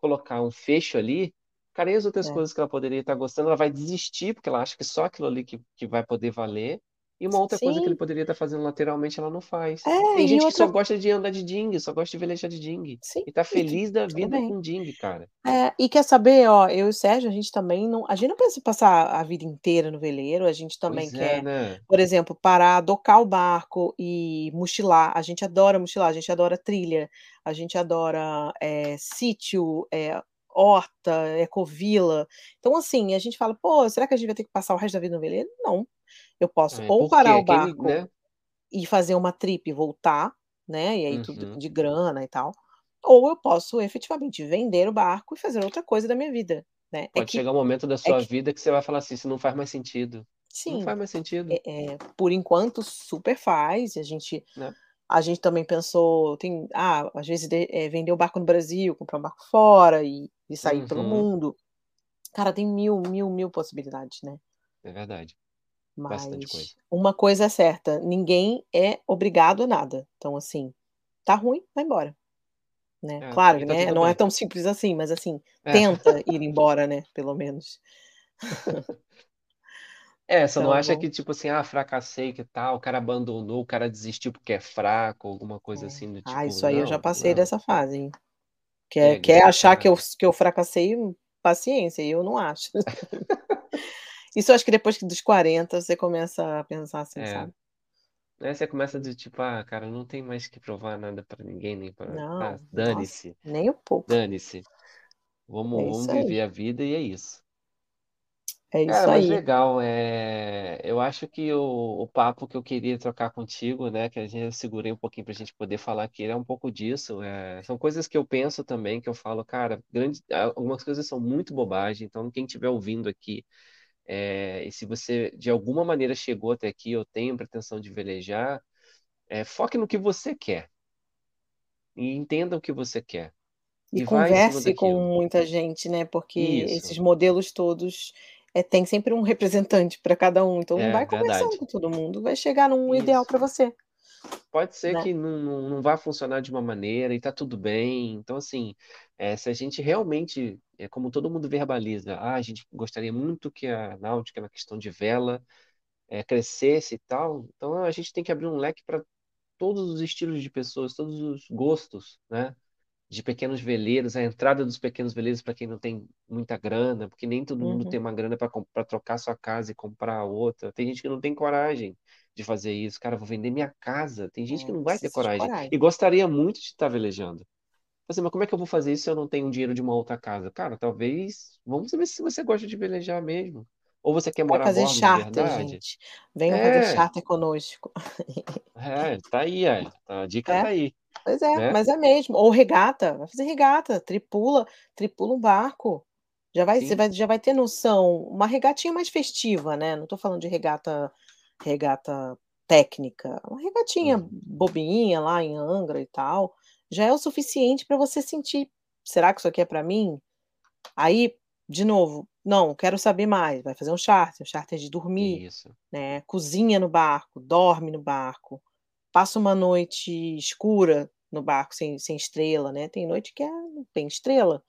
colocar um fecho ali, cara, e as outras é, coisas que ela poderia estar gostando, ela vai desistir, porque ela acha que só aquilo ali que que vai poder valer. E uma outra coisa que ele Sim. poderia estar fazendo lateralmente, ela não faz. É, Tem gente que só outra gosta de andar de dinghy, só gosta de velejar de. Sim, E tá feliz da vida com dinghy, cara. É, e quer saber, ó, eu e o Sérgio, a gente também não a gente não pensa em passar a vida inteira no veleiro, a gente também Pois é, quer, né? por exemplo, parar, docar o barco e mochilar. A gente adora mochilar, a gente adora trilha, a gente adora, eh, sítio, eh, horta, ecovila. Então, assim, a gente fala: "Pô, será que a gente vai ter que passar o resto da vida no veleiro?". Não. Eu posso É, ou parar o aquele, barco né? e fazer uma trip e voltar, né, e aí tudo Uhum. de grana e tal, ou eu posso efetivamente vender o barco e fazer outra coisa da minha vida, né. É Pode que chegar um momento da é sua que vida que você vai falar assim: "Isso não faz mais sentido". Não Sim, faz mais sentido. eh eh, por enquanto super faz, a gente Né? a gente também pensou tem ah, às vezes de vender o barco no Brasil, comprar um barco fora e e sair pelo Uhum. mundo. Cara, tem mil, mil, mil possibilidades, né. É verdade. Bastante coisa. Mas uma coisa é certa, ninguém é obrigado a nada. Então, assim, tá ruim, vai embora, né. É, Claro, tá né, não é bem. tão simples assim, mas, assim, É. tenta ir embora, né, pelo menos. É, você não acha Então que, tipo assim: "Ah, fracassei, que tal", o cara abandonou, o cara desistiu porque é fraco, alguma coisa É. assim do Ah, tipo, isso aí eu já não, passei não. dessa fase, hein. Quer Pega quer achar que eu que eu fracassei, paciência, eu não acho. Isso eu acho que depois que dos 40 você começa a pensar assim, É. sabe. Aí você começa do tipo: "Ah, cara, não tem mais que provar nada pra ninguém, nem pra ah, Não, nossa, dane-se, nem um pouco. dane-se. Vamos É vamos isso aí. viver a vida e é isso". É Cara, isso mas aí. legal, eh, eu acho que o o papo que eu queria trocar contigo, né, que a gente eu segurei um pouquinho pra gente poder falar aqui, é um pouco disso, eh, são coisas que eu penso também, que eu falo: "Cara, grande" algumas coisas são muito bobagem, então quem estiver ouvindo aqui, eh, e se você de alguma maneira chegou até aqui ou tem pretensão de velejar, eh, foque no que você quer. E entenda o que você quer. E E converse com muita gente, né, porque Isso. esses modelos todos, eh, tem sempre um representante pra cada um, então É, vai conversando verdade. com todo mundo, vai chegar num ideal Isso. pra você. Pode ser Né. que não não não vá funcionar de uma maneira e tá tudo bem, então, assim, eh, se a gente realmente, é como todo mundo verbaliza: "Ah, a gente gostaria muito que a náutica na questão de vela, eh, crescesse e tal", então a gente tem que abrir um leque pra todos os estilos de pessoas, todos os gostos, né, de pequenos veleiros, a entrada dos pequenos veleiros pra quem não tem muita grana, porque nem todo mundo Uhum. tem uma grana pra trocar sua casa e comprar outra, tem gente que não tem coragem de fazer isso: "Cara, vou vender minha casa", tem gente que É, não vai ter de coragem e gostaria muito de estar velejando. Assim: "Mas como é que eu vou fazer isso se eu não tenho dinheiro de uma outra casa?". Cara, talvez vamos saber se você gosta de velejar mesmo, ou você quer morar fazer bordo charter, verdade. gente. Venham fazer É. charter conosco. É, tá aí, aí, a dica É, tá aí, pois é, né. mas é mesmo, ou regata, vai fazer regata, tripula tripula um barco, já vai você vai já vai ter noção, uma regatinha mais festiva, né, não tô falando de regata regata técnica, uma regatinha Uhum. bobinha lá em Angra e tal, já é o suficiente pra você sentir: "Será que isso aqui é pra mim?". Aí, de novo: "Não, quero saber mais", vai fazer um charter, um charter de dormir, Isso. né, cozinha no barco, dorme no barco, passa uma noite escura no barco sem sem estrela, né, tem noite que é não tem estrela.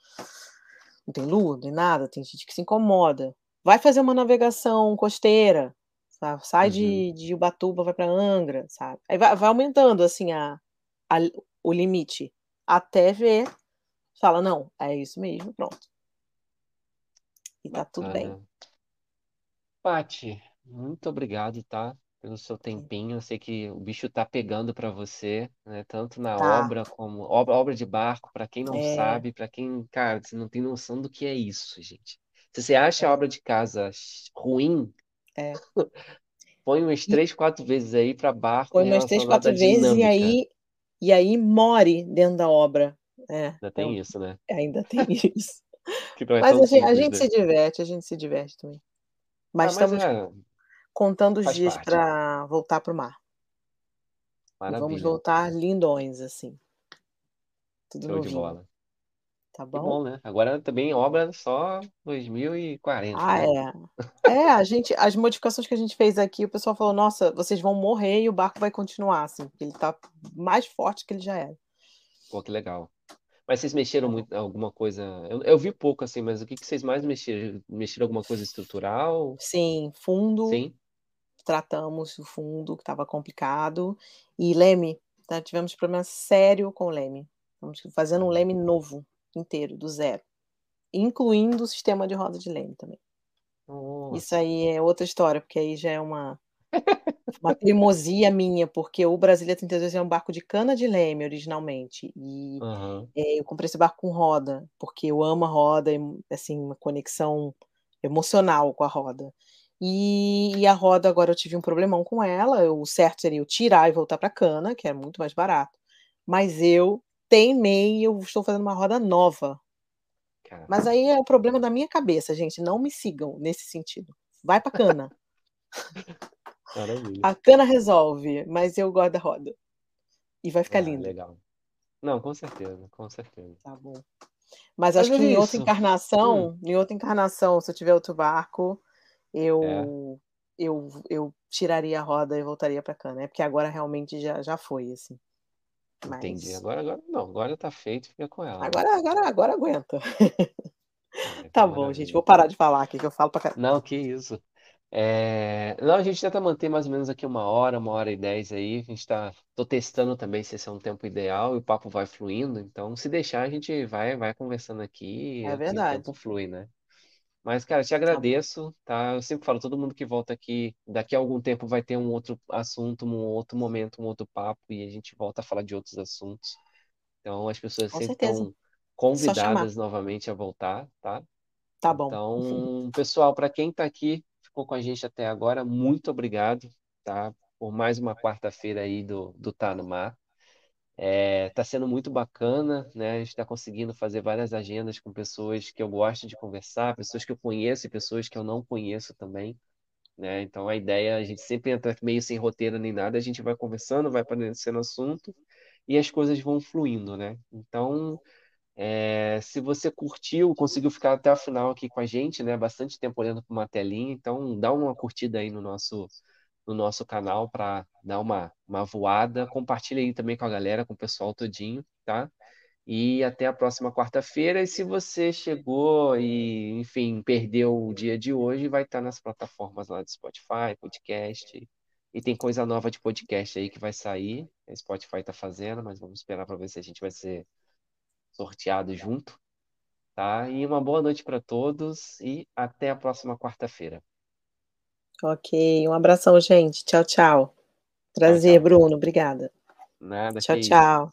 Não tem lua, não tem nada, tem gente que se incomoda. Vai fazer uma navegação costeira, sa sai Uhum. de de Ubatuba, vai pra Angra, sabe. Aí vai vai aumentando, assim, a a o limite, até ver, fala: "Não, é isso mesmo", pronto. E tá tudo bem. Paty, muito obrigado, tá, pelo seu tempinho, eu sei que o bicho tá pegando pra você, né, tanto na Tá. obra como obra obra de barco, pra quem não É. sabe, pra quem cara, você não tem noção do que é isso, gente. Se você acha a É. obra de casa ruim, É. põe umas 3, 4 vezes aí pra barco Põe umas 3, relacionado à 4 vezes e aí e aí more dentro da obra. É, Ainda então, tem isso, né. ainda tem isso. É Mas tão a gen a simples, gente né. se diverte, a gente se diverte também. Ah, Mas mas estamos é contando os faz dias parte. pra voltar para o mar. E vamos Maravilha. voltar lindões, assim. Tudo Show de novinho. bola. Tá Que bom? bom, né. Agora também obra só 2040, Ah, né. é. É, a gente as modificações que a gente fez aqui, o pessoal falou: "Nossa, vocês vão morrer e o barco vai continuar, assim, porque ele tá mais forte que ele já era". Pô, que legal. Mas vocês mexeram muito alguma coisa eu eu vi pouco, assim, mas o que que vocês mais mexeram? Mexeram alguma coisa estrutural? Sim, fundo Sim? tratamos o fundo, que estava complicado. E Leme, tá, tivemos problema sério com o Leme. Estamos fazendo um Leme novo, inteiro, do zero. Incluindo o sistema de roda de Leme também. Nossa. Isso aí é outra história, porque aí já é uma, uma teimosia minha, porque o Brasília 32 é um barco de cana de leme originalmente. E Aham. é, eu comprei esse barco com roda, porque eu amo a roda, e, assim, uma conexão emocional com a roda. E, e a roda agora eu tive um problemão com ela. O certo seria eu tirar e voltar para cana, que é muito mais barato. Mas eu teimei e eu estou fazendo uma roda nova. Cara, Mas aí é o problema da minha cabeça, gente. Não me sigam nesse sentido. Vai pra cana. maravilha. A cana resolve, mas eu gosto da roda. E vai ficar Ah, lindo. legal. Não, com certeza, com certeza. Tá bom. Mas Mas acho é que em outra encarnação, em outra encarnação, se eu tiver outro barco, É, eu eu, eu tiraria a roda e voltaria pra cana. É porque agora realmente já, já foi, assim. Entendi. Mas Agora, agora não, agora tá feito, fica com ela, né? agora, agora, agora aguenta. Ai, Tá bom, gente. Vou parar de falar aqui, que eu falo pra caramba. Não, que isso. É, Não, a gente tenta manter mais ou menos aqui uma hora, uma hora e dez aí. A gente tá. Tô testando também se esse é um tempo ideal e o papo vai fluindo. Então, se deixar, a gente vai, vai conversando aqui É e, e o verdade. tempo flui, né? Mas, cara, te Tá agradeço, tá? Eu sempre falo, todo mundo que volta aqui, daqui a algum tempo vai ter um outro assunto, um outro momento, um outro papo, e a gente volta a falar de outros assuntos. Então, as pessoas Com sempre certeza. estão chamar. convidadas novamente a voltar, tá? Tá bom. Então, pessoal, para quem está aqui, ficou com a gente até agora, muito obrigado, tá? Por mais uma quarta-feira aí do, do Tá no Mar. É, tá sendo muito bacana, né? A gente está conseguindo fazer várias agendas com pessoas que eu gosto de conversar, pessoas que eu conheço e pessoas que eu não conheço também, né? Então a ideia, a gente sempre entra meio sem roteiro nem nada, a gente vai conversando, vai aparecendo assunto e as coisas vão fluindo, né? Então, é, se você curtiu, conseguiu ficar até o final aqui com a gente, né? Bastante tempo olhando para uma telinha, então dá uma curtida aí no nosso no nosso canal para dar uma, uma voada. Compartilha aí também com a galera, com o pessoal todinho, tá? E até a próxima quarta-feira. E se você chegou e, enfim, perdeu o dia de hoje, vai estar nas plataformas lá do Spotify, podcast. E tem coisa nova de podcast aí que vai sair. A Spotify tá fazendo, mas vamos esperar para ver se a gente vai ser sorteado junto, tá? E uma boa noite para todos e até a próxima quarta-feira. Ok. Um abração, gente. Tchau, tchau. Tchau, Prazer, tchau. Bruno. Obrigada. Nada, Tchau, tchau.